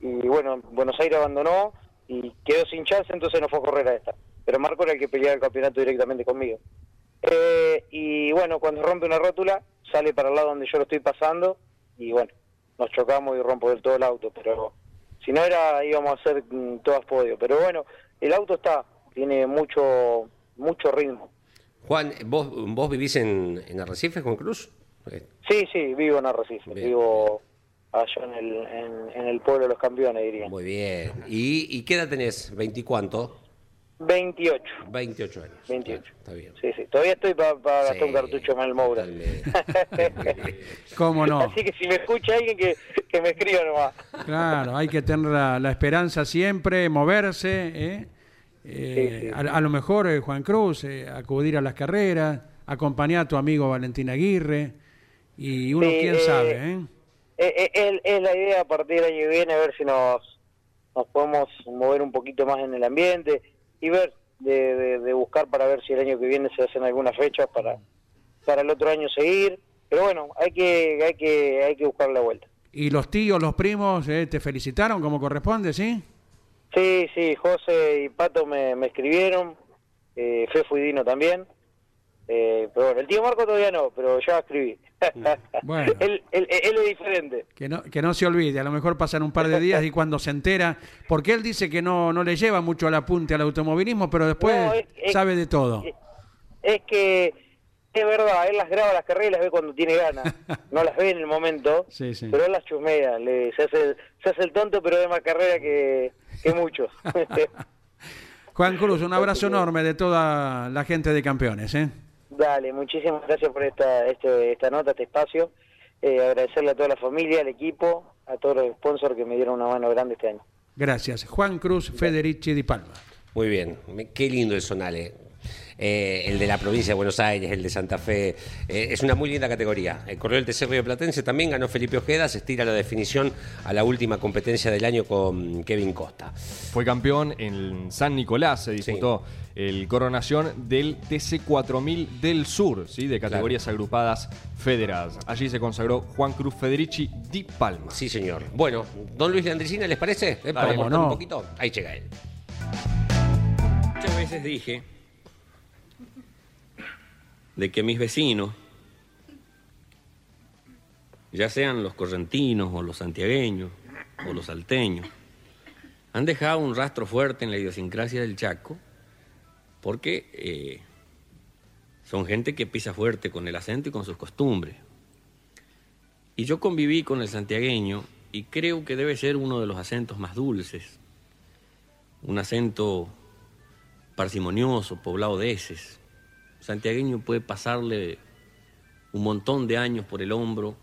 Y bueno, Buenos Aires abandonó y quedó sin chance, entonces no fue a correr a esta. Pero Marco era el que peleaba el campeonato directamente conmigo. Eh, y bueno, cuando rompe una rótula, sale para el lado donde yo lo estoy pasando y bueno, nos chocamos y rompo del todo el auto, pero si no era íbamos a hacer mm, todas podio. Pero bueno, el auto está, tiene mucho mucho ritmo. Juan, ¿vos, vos vivís en, en Arrecife, Juan Cruz? Eh, Sí, sí, vivo en Arrecife, Bien, vivo allá en el, en, en el pueblo de los campeones, diría. Muy bien. ¿Y, y qué edad tenés? ¿20 y cuánto? 28. 28 años. 28. Claro, está bien. Sí, sí, todavía estoy para gastar Sí, un cartucho más el Moura. ¿Cómo no? Así que si me escucha alguien que, que me escriba nomás. Claro, hay que tener la, la esperanza siempre, moverse. ¿eh? Eh, Sí, sí. A, a lo mejor, eh, Juan Cruz, eh, acudir a las carreras, acompañar a tu amigo Valentín Aguirre. Y uno, Sí, quién eh, sabe, ¿eh? Eh, eh, Es, es la idea a partir del año que viene, a ver si nos, nos podemos mover un poquito más en el ambiente y ver, de, de- de buscar para ver si el año que viene se hacen algunas fechas para, para el otro año seguir. Pero bueno, hay que, hay que, hay que buscar la vuelta. Y los tíos, los primos, eh, te felicitaron como corresponde, ¿sí? Sí, sí, José y Pato me, me escribieron, eh, Fefo y Dino también. Eh, pero bueno, el tío Marco todavía no, pero ya escribí. Bueno. él, él, él es diferente. Que no, que no se olvide, a lo mejor pasan un par de días y cuando se entera, porque él dice que no, no le lleva mucho al apunte al automovilismo, pero después No, es- es- sabe de todo. es- es que es verdad, él las graba las carreras y las ve cuando tiene ganas. No las ve en el momento, Sí, sí. pero él las chusmea. Le, se, hace, se hace el tonto, pero ve más carrera que, que muchos. Juan Cruz, un abrazo enorme de toda la gente de campeones, ¿eh? Dale, muchísimas gracias por esta, este, esta nota, este espacio. Eh, agradecerle a toda la familia, al equipo, a todos los sponsors que me dieron una mano grande este año. Gracias. Juan Cruz Federici Di Palma. Muy bien. Qué lindo el Sonale. Eh, el de la provincia de Buenos Aires, el de Santa Fe. Eh, es una muy linda categoría. El Correo del TC Río Platense también ganó Felipe Ojeda. Se estira la definición a la última competencia del año con Kevin Costa. Fue campeón en San Nicolás, se disputó el coronación del TC 4000 del Sur, ¿sí? de categorías agrupadas federadas. Allí se consagró Juan Cruz Federici Di Palma. Sí, señor. Bueno, don Luis Landricina, ¿les parece? Eh, para no. un poquito. Ahí llega él. Muchas veces dije de que mis vecinos, ya sean los correntinos o los santiagueños o los salteños, han dejado un rastro fuerte en la idiosincrasia del Chaco porque eh, son gente que pisa fuerte con el acento y con sus costumbres. Y yo conviví con el santiagueño y creo que debe ser uno de los acentos más dulces, un acento parsimonioso, poblado de heces. Santiagueño puede pasarle un montón de años por el hombro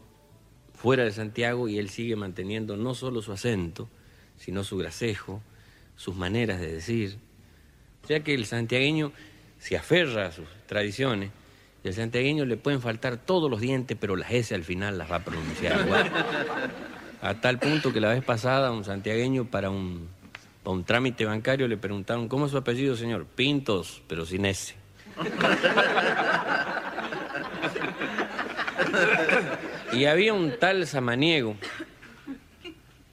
fuera de Santiago y él sigue manteniendo no solo su acento, sino su gracejo, sus maneras de decir. O sea que el santiagueño se aferra a sus tradiciones y al santiagueño le pueden faltar todos los dientes, pero las S al final las va a pronunciar igual. A tal punto que la vez pasada un santiagueño para un, para un trámite bancario le preguntaron, ¿cómo es su apellido, señor? Pintos, pero sin S. Y había un tal samaniego,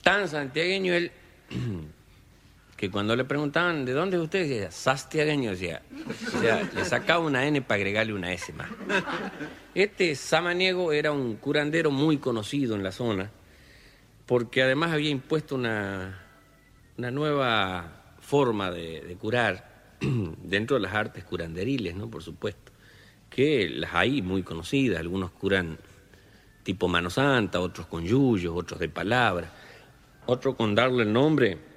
tan santiagueño él, que cuando le preguntaban, ¿de dónde es usted? Decía, sastiagueño, decía. O sea, le sacaba una N para agregarle una S más. Este samaniego era un curandero muy conocido en la zona porque además había impuesto una, una nueva forma de, curar dentro de las artes curanderiles, ¿no? Por supuesto, que las hay muy conocidas, algunos curan tipo mano santa, otros con yuyos, otros de palabra, otros con darle el nombre,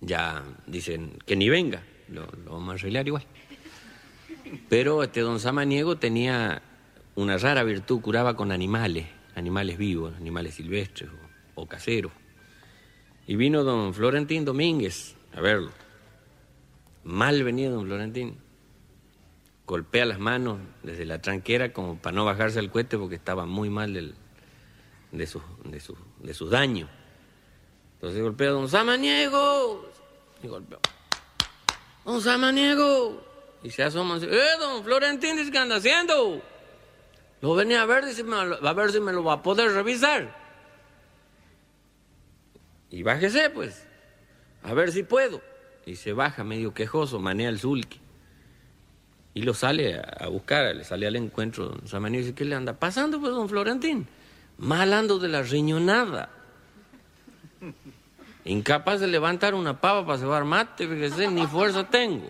ya dicen que ni venga, lo, vamos a arreglar igual. Pero este don Samaniego tenía una rara virtud, curaba con animales, animales vivos, animales silvestres o, caseros. Y vino don Florentín Domínguez a verlo. Mal venía don Florentín. Golpea las manos desde la tranquera como para no bajarse el cohete porque estaba muy mal de, sus, de, daños. Entonces golpea a don Samaniego. Y golpea. Don Samaniego. Y se asoma y dice, ¡eh, don Florentín, ¿qué anda haciendo? Lo venía a ver, dice, "me lo- a ver si me lo va a poder revisar. Y bájese, pues, a ver si puedo. Y se baja medio quejoso, manea el sulky. Y lo sale a, buscar, le sale al encuentro don Samaniego dice, ¿qué le anda pasando, pues, don Florentín? Mal ando de la riñonada. Incapaz de levantar una pava para cebar mate, fíjese, ni fuerza tengo.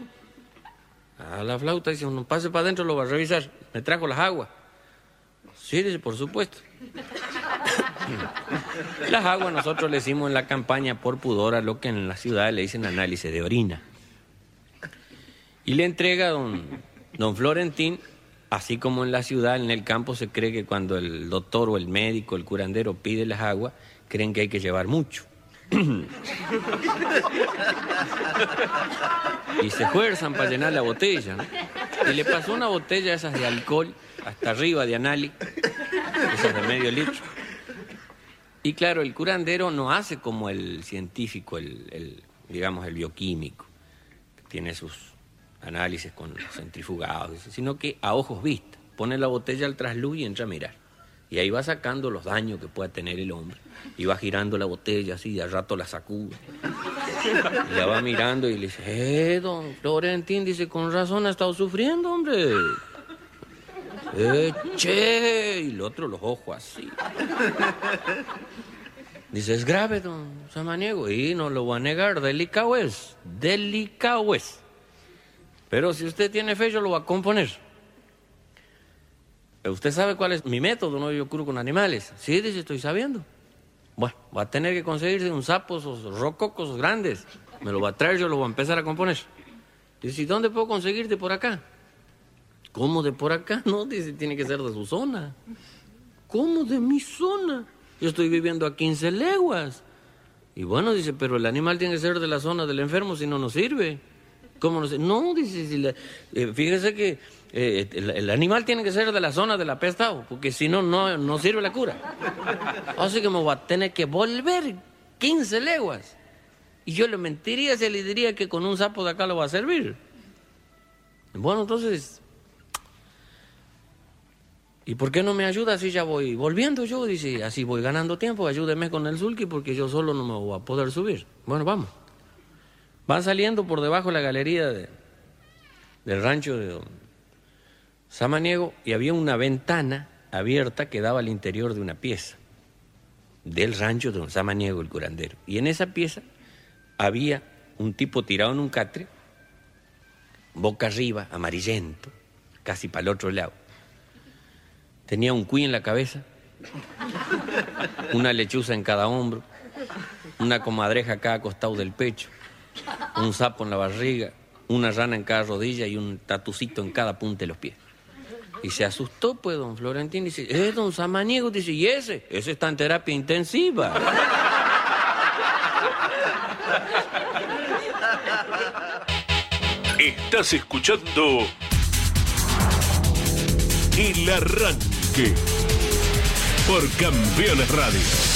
A la flauta dice, no pase para adentro, lo va a revisar. Me trajo las aguas. Sí, dice, por supuesto. las aguas nosotros le hicimos en la campaña por pudor a lo que en la ciudad le dicen análisis de orina. Y le entrega a don, don Florentín, así como en la ciudad, en el campo se cree que cuando el doctor o el médico, el curandero pide las aguas, creen que hay que llevar mucho. Y se esfuerzan para llenar la botella. Y le pasó una botella esas de alcohol hasta arriba de anali, esas de medio litro. Y claro, el curandero no hace como el científico, el, digamos, el bioquímico, que tiene sus análisis con centrifugados, sino que a ojos vistas, pone la botella al trasluz y entra a mirar. Y ahí va sacando los daños que pueda tener el hombre. Y va girando la botella así, y al rato la sacude. Y la va mirando y le dice, eh, don Florentín, dice, con razón ha estado sufriendo, hombre. Eh, che, y el otro los ojos así. Dice, es grave, don Samaniego. Y no lo voy a negar, delicado es, delicado es. Pero si usted tiene fe, yo lo voy a componer. ¿Usted sabe cuál es mi método? No, yo curo con animales. Sí, dice, estoy sabiendo. Bueno, va a tener que conseguirse un sapo, esos rococos grandes. Me lo va a traer, yo lo voy a empezar a componer. Dice, ¿y dónde puedo conseguirte por acá? ¿Cómo de por acá? No, dice, tiene que ser de su zona. ¿Cómo de mi zona? Yo estoy viviendo a 15 leguas. Y bueno, dice, pero el animal tiene que ser de la zona del enfermo, si no, no sirve. ¿Cómo no? No, dice, si eh, fíjese que eh, el, animal tiene que ser de la zona del apestado, porque si no, no, sirve la cura. Así que me voy a tener que volver 15 leguas. Y yo le mentiría si le diría que con un sapo de acá lo va a servir. Bueno, entonces, ¿y por qué no me ayuda si ya voy volviendo yo? Dice, así voy ganando tiempo, ayúdeme con el sulky porque yo solo no me voy a poder subir. Bueno, vamos. Van saliendo por debajo de la galería de- del rancho de Samaniego y había una ventana abierta que daba al interior de una pieza del rancho de don Samaniego, el curandero. Y en esa pieza había un tipo tirado en un catre, boca arriba, amarillento, casi para el otro lado. Tenía un cuy en la cabeza, una lechuza en cada hombro, una comadreja acá acostado del pecho, un sapo en la barriga, una rana en cada rodilla y un tatucito en cada punta de los pies. Y se asustó, pues, don Florentín. Dice, eh, don Samaniego, dice, ¿y ese? Ese está en terapia intensiva. Estás escuchando El Arranque por Campeones Radio.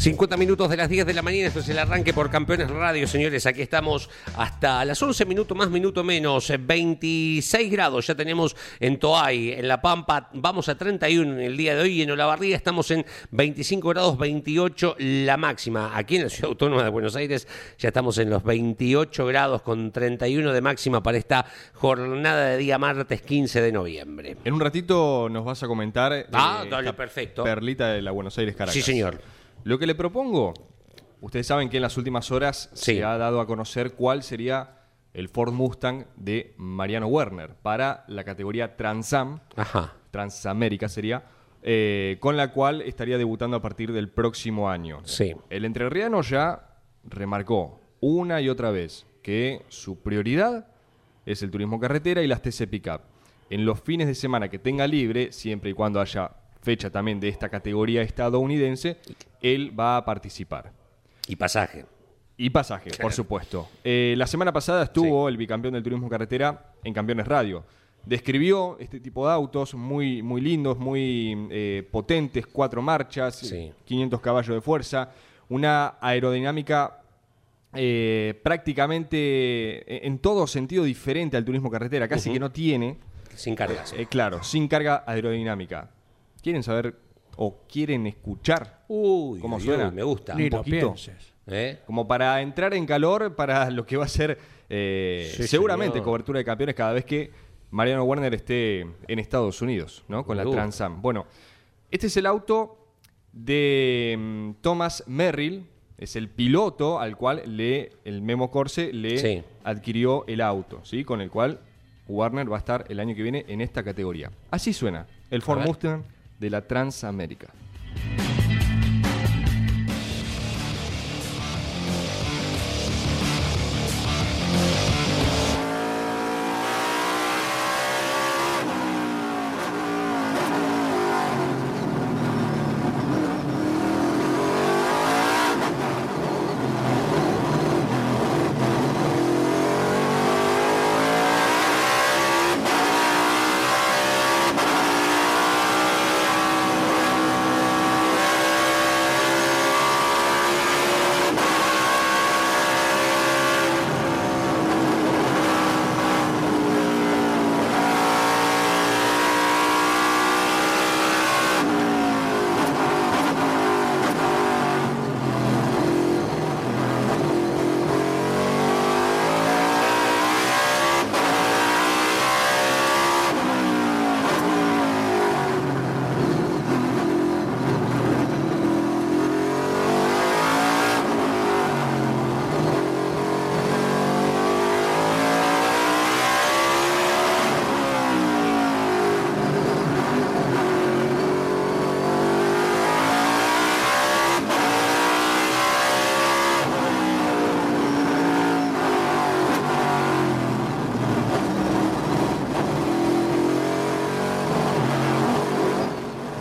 50 minutos de las 10 de la mañana, esto es el arranque por Campeones Radio, señores. Aquí estamos hasta las 11 minutos más, minuto menos. eh, 26 grados ya tenemos en Toay, en La Pampa. Vamos a 31 en el día de hoy y en Olavarría estamos en 25 grados, 28 la máxima. Aquí en la Ciudad Autónoma de Buenos Aires ya estamos en los 28 grados con 31 de máxima para esta jornada de día martes 15 de noviembre. En un ratito nos vas a comentar eh, Ah, dale, esta perfecto. perlita de la Buenos Aires Caracas. Sí, señor. Lo que le propongo, ustedes saben que en las últimas horas Sí. se ha dado a conocer cuál sería el Ford Mustang de Mariano Werner para la categoría Transam, Ajá. Transamérica sería, eh, con la cual estaría debutando a partir del próximo año. Sí. El entrerriano ya remarcó una y otra vez que su prioridad es el turismo carretera y las TC Pickup. En los fines de semana que tenga libre, siempre y cuando haya fecha también de esta categoría estadounidense, él va a participar. Y pasaje. Y pasaje, por supuesto. Eh, la semana pasada estuvo el bicampeón del turismo carretera en Campeones Radio. Describió este tipo de autos muy, muy lindos, muy eh, potentes, cuatro marchas, Sí. 500 caballos de fuerza, una aerodinámica eh, prácticamente en todo sentido diferente al turismo carretera, casi que no tiene, Sin cargas. claro, sin carga aerodinámica. ¿Quieren saber o quieren escuchar Uy, cómo uy, suena? uy, me gusta. Ni Un poquito. ¿Eh? Como para entrar en calor para lo que va a ser eh, Sí, seguramente señor. cobertura de campeones cada vez que Mariano Werner esté en Estados Unidos, ¿no? Con la Seguro. Trans Am. Bueno, este es el auto de mm, Thomas Merrill, es el piloto al cual le, el Memo Corse le Sí. adquirió el auto, ¿sí? Con el cual Warner va a estar el año que viene en esta categoría. Así suena el Ford. Mustang de la Transamérica.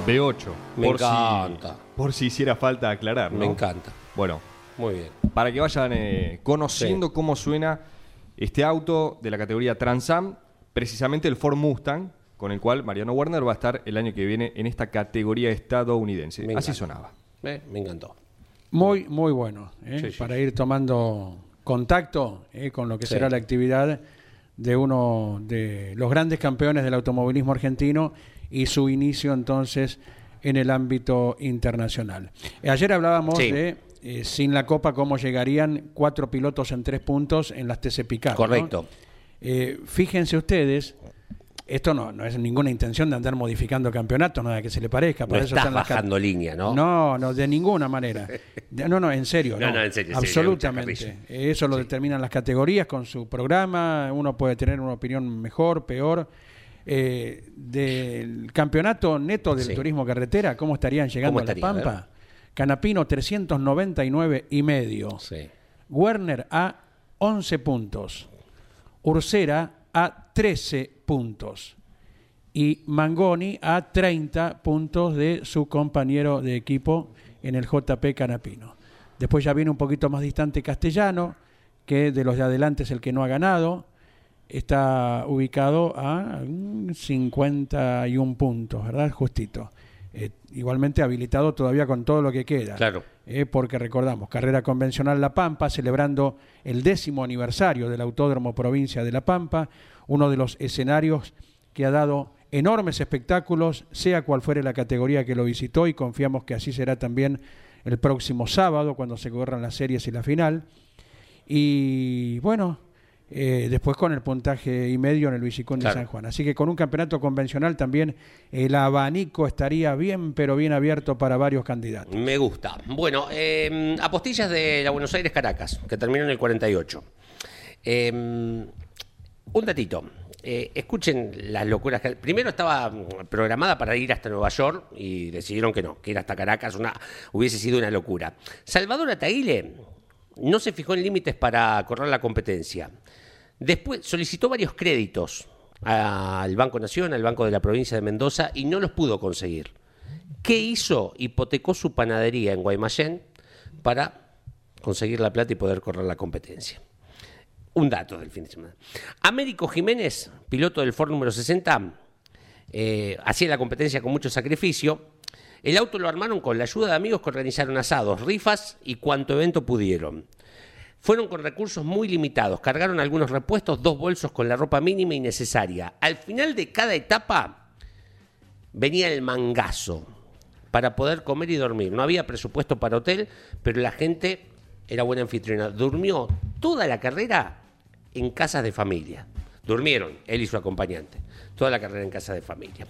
B8. Me por encanta. Si, por si hiciera falta aclarar, ¿no? Me encanta. Bueno, Muy bien. para que vayan eh, conociendo cómo suena este auto de la categoría Transam, precisamente el Ford Mustang, con el cual Mariano Werner va a estar el año que viene en esta categoría estadounidense. Me Así encanta. sonaba. Eh, Me encantó. Muy, muy bueno. ¿eh? Sí, sí, para ir tomando contacto ¿eh? con lo que Sí. será la actividad de uno de los grandes campeones del automovilismo argentino y su inicio entonces en el ámbito internacional. Ayer hablábamos Sí. de, eh, sin la Copa, cómo llegarían cuatro pilotos en tres puntos en las TC ¿no? Correcto. Eh, fíjense ustedes, esto no, no es ninguna intención de andar modificando campeonatos, nada que se le parezca. No para eso estás están las bajando línea, ¿no? No, no, de ninguna manera. De- no, no, en serio. No, No, no, en serio, Absolutamente. Eso lo determinan las categorías con su programa. Uno puede tener una opinión mejor, peor. Eh, del campeonato neto del Sí. turismo carretera, ¿cómo estarían llegando ¿Cómo a La? A. Pampa? Canapino 399 y medio. Sí. Werner a 11 puntos. Ursera a 13 puntos. Y Mangoni a 30 puntos de su compañero de equipo en el JP Canapino. Después ya viene un poquito más distante Castellano, que de los de adelante es el que no ha ganado. Está ubicado a mm, 51 puntos, ¿verdad? Justito. eh, igualmente habilitado todavía con todo lo que queda. Claro. Eh, porque recordamos, carrera convencional La Pampa, celebrando el décimo aniversario del Autódromo Provincia de La Pampa, uno de los escenarios que ha dado enormes espectáculos, sea cual fuere la categoría que lo visitó, y confiamos que así será también el próximo sábado, cuando se corran las series y la final. Y bueno, eh, después con el puntaje y medio en el Visicón Claro. de San Juan. Así que con un campeonato convencional también el abanico estaría bien, pero bien abierto para varios candidatos. Me gusta. Bueno, eh, apostillas de la Buenos Aires Caracas, que terminó en el 48. Eh, un datito. Eh, escuchen las locuras. que- Primero estaba mm, programada para ir hasta Nueva York y decidieron que no, que ir hasta Caracas una, hubiese sido una locura. Salvador Ataíle no se fijó en límites para correr la competencia. Después solicitó varios créditos al Banco Nación, al Banco de la Provincia de Mendoza y no los pudo conseguir. ¿Qué hizo? Hipotecó su panadería en Guaymallén para conseguir la plata y poder correr la competencia. Un dato del fin de semana. Américo Jiménez, piloto del Ford número 60, eh, hacía la competencia con mucho sacrificio. El auto lo armaron con la ayuda de amigos que organizaron asados, rifas y cuanto evento pudieron. Fueron con recursos muy limitados, cargaron algunos repuestos, dos bolsos con la ropa mínima y necesaria. Al final de cada etapa venía el mangazo para poder comer y dormir. No había presupuesto para hotel, pero la gente era buena anfitriona. Durmió toda la carrera en casas de familia. Durmieron, él y su acompañante. Toda la carrera en casa de familia.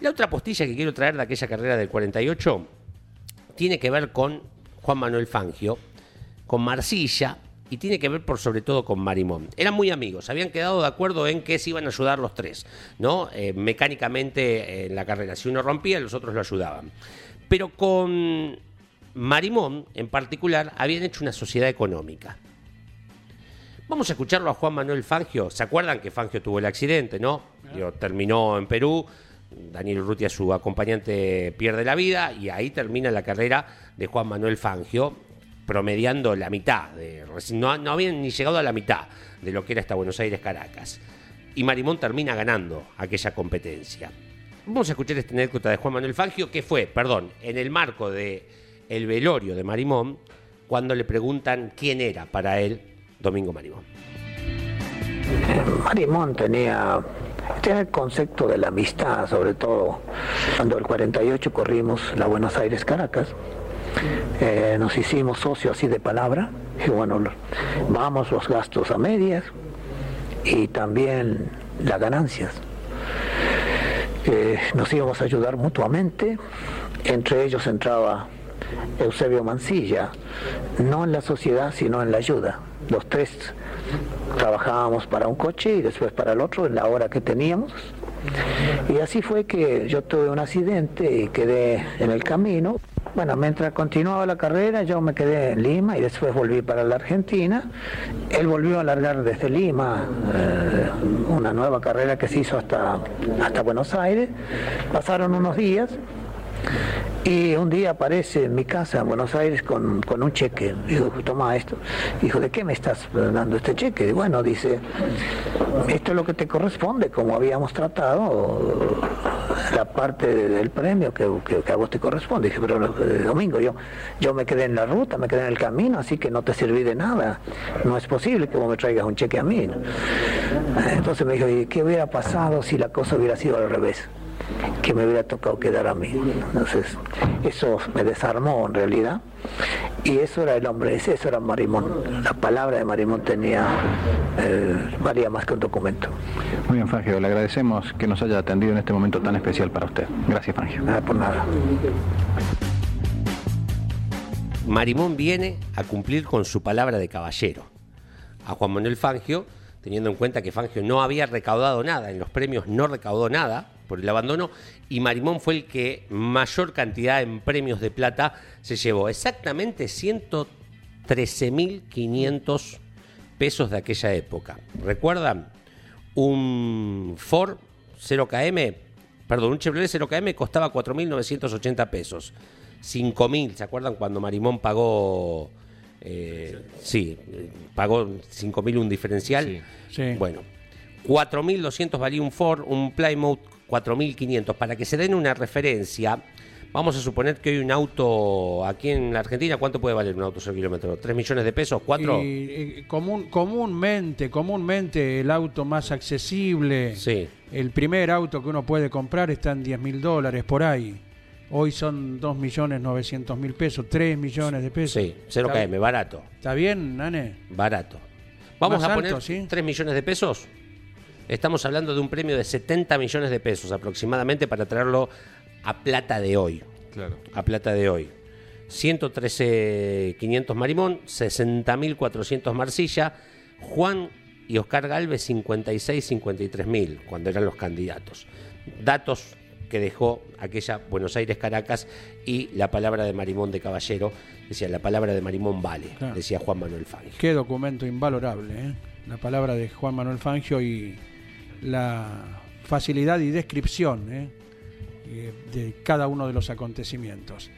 La otra postilla que quiero traer de aquella carrera del 48 tiene que ver con Juan Manuel Fangio, con Marcilla y tiene que ver por sobre todo con Marimón. Eran muy amigos, habían quedado de acuerdo en que se iban a ayudar los tres, ¿no? Eh, mecánicamente eh, en la carrera. Si uno rompía, los otros lo ayudaban. Pero con Marimón, en particular, habían hecho una sociedad económica. Vamos a escucharlo a Juan Manuel Fangio. ¿Se acuerdan que Fangio tuvo el accidente, no? Digo, terminó en Perú. Daniel Urrutia, su acompañante, pierde la vida y ahí termina la carrera de Juan Manuel Fangio, promediando la mitad. De, no, no habían ni llegado a la mitad de lo que era esta Buenos Aires-Caracas. Y Marimón termina ganando aquella competencia. Vamos a escuchar esta anécdota de Juan Manuel Fangio, que fue, perdón, en el marco de el velorio de Marimón, cuando le preguntan quién era para él Domingo Marimón. Marimón tenía, tenía el concepto de la amistad, sobre todo cuando el 48 corrimos la Buenos Aires Caracas. Eh, nos hicimos socios así de palabra y bueno, vamos los gastos a medias y también las ganancias. Eh, nos íbamos a ayudar mutuamente, entre ellos entraba Eusebio Mancilla, no en la sociedad sino en la ayuda. Los tres trabajábamos para un coche y después para el otro en la hora que teníamos. Y así fue que yo tuve un accidente y quedé en el camino. Bueno, mientras continuaba la carrera yo me quedé en Lima y después volví para la Argentina. Él volvió a largar desde Lima eh, una nueva carrera que se hizo hasta, hasta Buenos Aires. Pasaron unos días y un día aparece en mi casa en Buenos Aires con, con un cheque. Digo, toma esto. Dijo, ¿de qué me estás dando este cheque? Y bueno, dice, esto es lo que te corresponde, como habíamos tratado, la parte del premio que, que- a vos te corresponde. Dije, pero Domingo, yo, yo me quedé en la ruta, me quedé en el camino, así que no te serví de nada. No es posible que vos me traigas un cheque a mí. Entonces me dijo, ¿y qué hubiera pasado si la cosa hubiera sido al revés? Que me hubiera tocado quedar a mí. Entonces, eso me desarmó en realidad. Y eso era el hombre, eso era Marimón. La palabra de Marimón tenía, eh, valía más que un documento. Muy bien, Fangio, le agradecemos que nos haya atendido en este momento tan especial para usted. Gracias, Fangio. Nada por nada. Marimón viene a cumplir con su palabra de caballero. A Juan Manuel Fangio, teniendo en cuenta que Fangio no había recaudado nada, en los premios no recaudó nada por el abandono, y Marimón fue el que mayor cantidad en premios de plata se llevó. Exactamente 113.500 pesos de aquella época. ¿Recuerdan? Un Ford 0KM, perdón, un Chevrolet 0KM costaba 4.980 pesos. 5.000, ¿se acuerdan cuando Marimón pagó... eh, sí, pagó 5.000 un diferencial? Sí. Bueno, 4.200 valía un Ford, un Plymouth 4.500. Para que se den una referencia, Vamos a suponer que hoy un auto aquí en la Argentina, ¿cuánto puede valer un auto por kilómetro? ¿Tres millones de pesos? ¿Cuatro? Y, eh, común- comúnmente, comúnmente el auto más accesible, Sí. el primer auto que uno puede comprar está en 10 mil dólares por ahí. Hoy son 2 millones 900 mil pesos, 3 millones de pesos. Sí, 0 ¿Está, KM, barato. ¿Está bien, Nane? Barato. Vamos Más a alto, poner ¿sí? 3 millones de pesos. Estamos hablando de un premio de 70 millones de pesos aproximadamente para traerlo a plata de hoy. Claro. A plata de hoy. 113.500 Marimón, 60.400 Marsilla, Juan y Oscar Galvez 56, 53.000 cuando eran los candidatos. Datos que dejó aquella Buenos Aires Caracas y la palabra de Marimón de Caballero, decía la palabra de Marimón vale, Claro. decía Juan Manuel Fangio. Qué documento invalorable, ¿eh? La palabra de Juan Manuel Fangio y la facilidad y descripción ¿eh? Eh, de cada uno de los acontecimientos.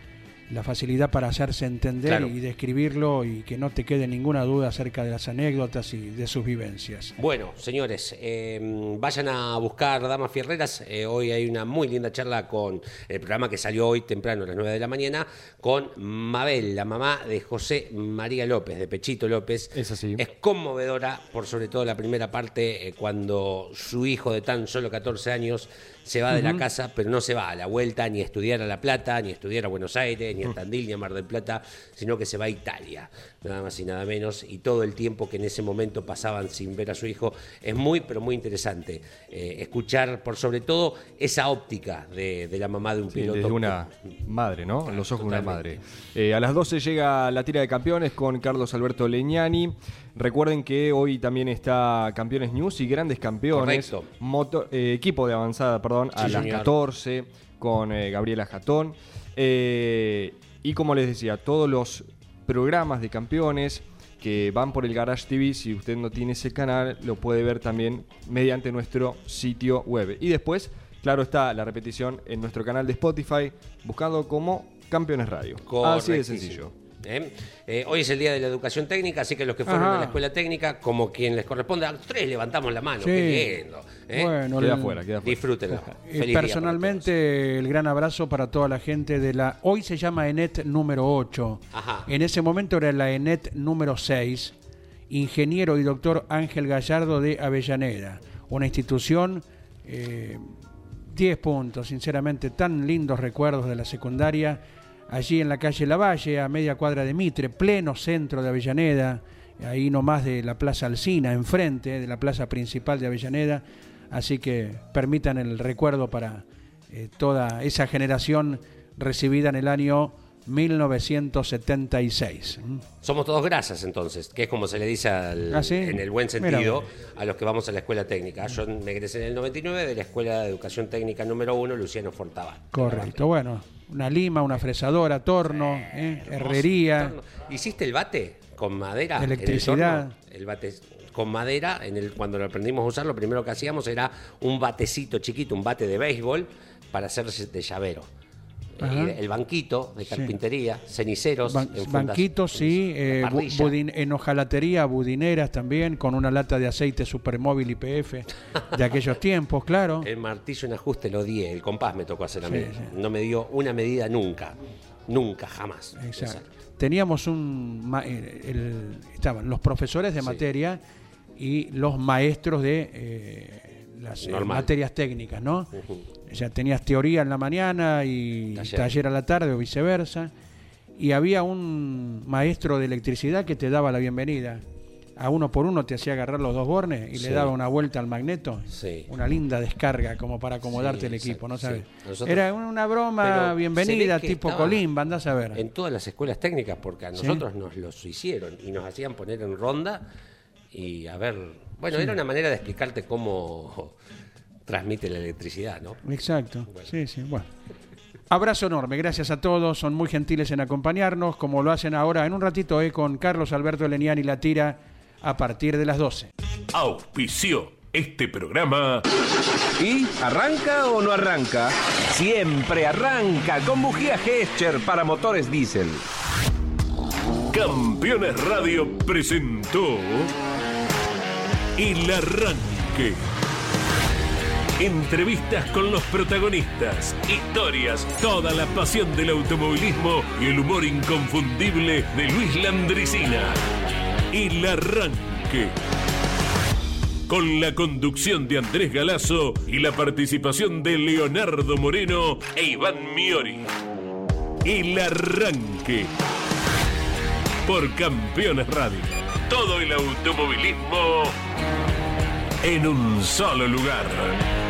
La facilidad para hacerse entender Claro. y describirlo y que no te quede ninguna duda acerca de las anécdotas y de sus vivencias. Bueno, señores, eh, vayan a buscar Damas Fierreras. Eh, hoy hay una muy linda charla con el programa que salió hoy temprano a las 9 de la mañana con Mabel, la mamá de José María López, de Pechito López. Es así. Es conmovedora, por sobre todo la primera parte, eh, cuando su hijo de tan solo 14 años se va de la casa, pero no se va a la vuelta ni a estudiar a La Plata, ni a estudiar a Buenos Aires, ni a Tandil, ni a Mar del Plata, sino que se va a Italia, nada más y nada menos, y todo el tiempo que en ese momento pasaban sin ver a su hijo es muy, pero muy interesante eh, escuchar, por sobre todo, esa óptica de, de la mamá de un Sí, piloto. desde una madre, ¿no? Los ojos de una madre. Eh, a las 12 llega la tira de campeones con Carlos Alberto Leñani. Recuerden que hoy también está Campeones News y Grandes Campeones. Moto- eh, equipo de avanzada, perdón, a Sí, las señor. 14 con eh, Gabriela Jatón. Eh, y como les decía, todos los programas de campeones que van por el Garage TV, si usted no tiene ese canal, lo puede ver también mediante nuestro sitio web. Y después, claro está, la repetición en nuestro canal de Spotify, buscando como Campeones Radio. Así de sencillo. ¿Eh? Eh, hoy es el día de la educación técnica, así que los que fueron Ajá. a la escuela técnica, como quien les corresponde, a los tres levantamos la mano. Sí. Qué lindo. ¿eh? Bueno, Queda el- afuera, queda afuera. Disfrútenlo. Personalmente, el gran abrazo para toda la gente de la. Hoy se llama ENET número 8. Ajá. En ese momento era la ENET número 6. Ingeniero y doctor Ángel Gallardo de Avellaneda. Una institución. eh, 10 puntos, sinceramente, tan lindos recuerdos de la secundaria. Allí en la calle Lavalle, a media cuadra de Mitre, pleno centro de Avellaneda, ahí nomás de la Plaza Alcina, enfrente de la plaza principal de Avellaneda. Así que permitan el recuerdo para eh, toda esa generación recibida en el año 1976. ¿m? Somos todos grasas entonces, que es como se le dice al- ¿Ah, sí? en el buen sentido a los que vamos a la escuela técnica. Yo me egresé en el 99 de la Escuela de Educación Técnica número 1, Luciano Fortabat. Correcto, bueno, una lima, una fresadora, torno, ¿eh? herrería. Torno. ¿Hiciste el bate con madera? el Electricidad. torno? El, bate con madera, en el, cuando lo aprendimos a usar, lo primero que hacíamos era un batecito chiquito, un bate de béisbol, para hacer de llavero. Eh, el banquito de carpintería, ceniceros, Ban- banquitos, sí, eh, budin- en hojalatería, budineras también, con una lata de aceite supermóvil IPF de aquellos tiempos, claro. El martillo en ajuste lo odié, el compás me tocó hacer a mí. Sí, sí. No me dio una medida nunca. Nunca, jamás. Exacto. Teníamos un. ma- eh, el- estaban los profesores de Sí. materia y los maestros de eh, las eh, materias técnicas, ¿no? Ujú. O sea, tenías teoría en la mañana y Taller. taller, a la tarde o viceversa. Y había un maestro de electricidad que te daba la bienvenida. A uno por uno te hacía agarrar los dos bornes y Sí. le daba una vuelta al magneto. Sí. Una linda descarga como para acomodarte Sí, el equipo, ¿no sabes? Nosotros- Era una broma bienvenida tipo Colimba, andás a ver. En todas las escuelas técnicas, porque a nosotros nos los hicieron y nos hacían poner en ronda y a ver. Bueno, era una manera de explicarte cómo transmite la electricidad, ¿no? Exacto. Sí, sí, bueno. Abrazo enorme, gracias a todos, son muy gentiles en acompañarnos, como lo hacen ahora en un ratito eh, con Carlos Alberto Leniani La Tira a partir de las 12. Auspició este programa. ¿Y arranca o no arranca? Siempre arranca con bujía Gescher para motores diésel. Campeones Radio presentó El Arranque. Entrevistas con los protagonistas, historias, toda la pasión del automovilismo y el humor inconfundible de Luis Landricina. El arranque. Con la conducción de Andrés Galazo y la participación de Leonardo Moreno e Iván Miori. El arranque. Por Campeones Radio. Todo el automovilismo en un solo lugar.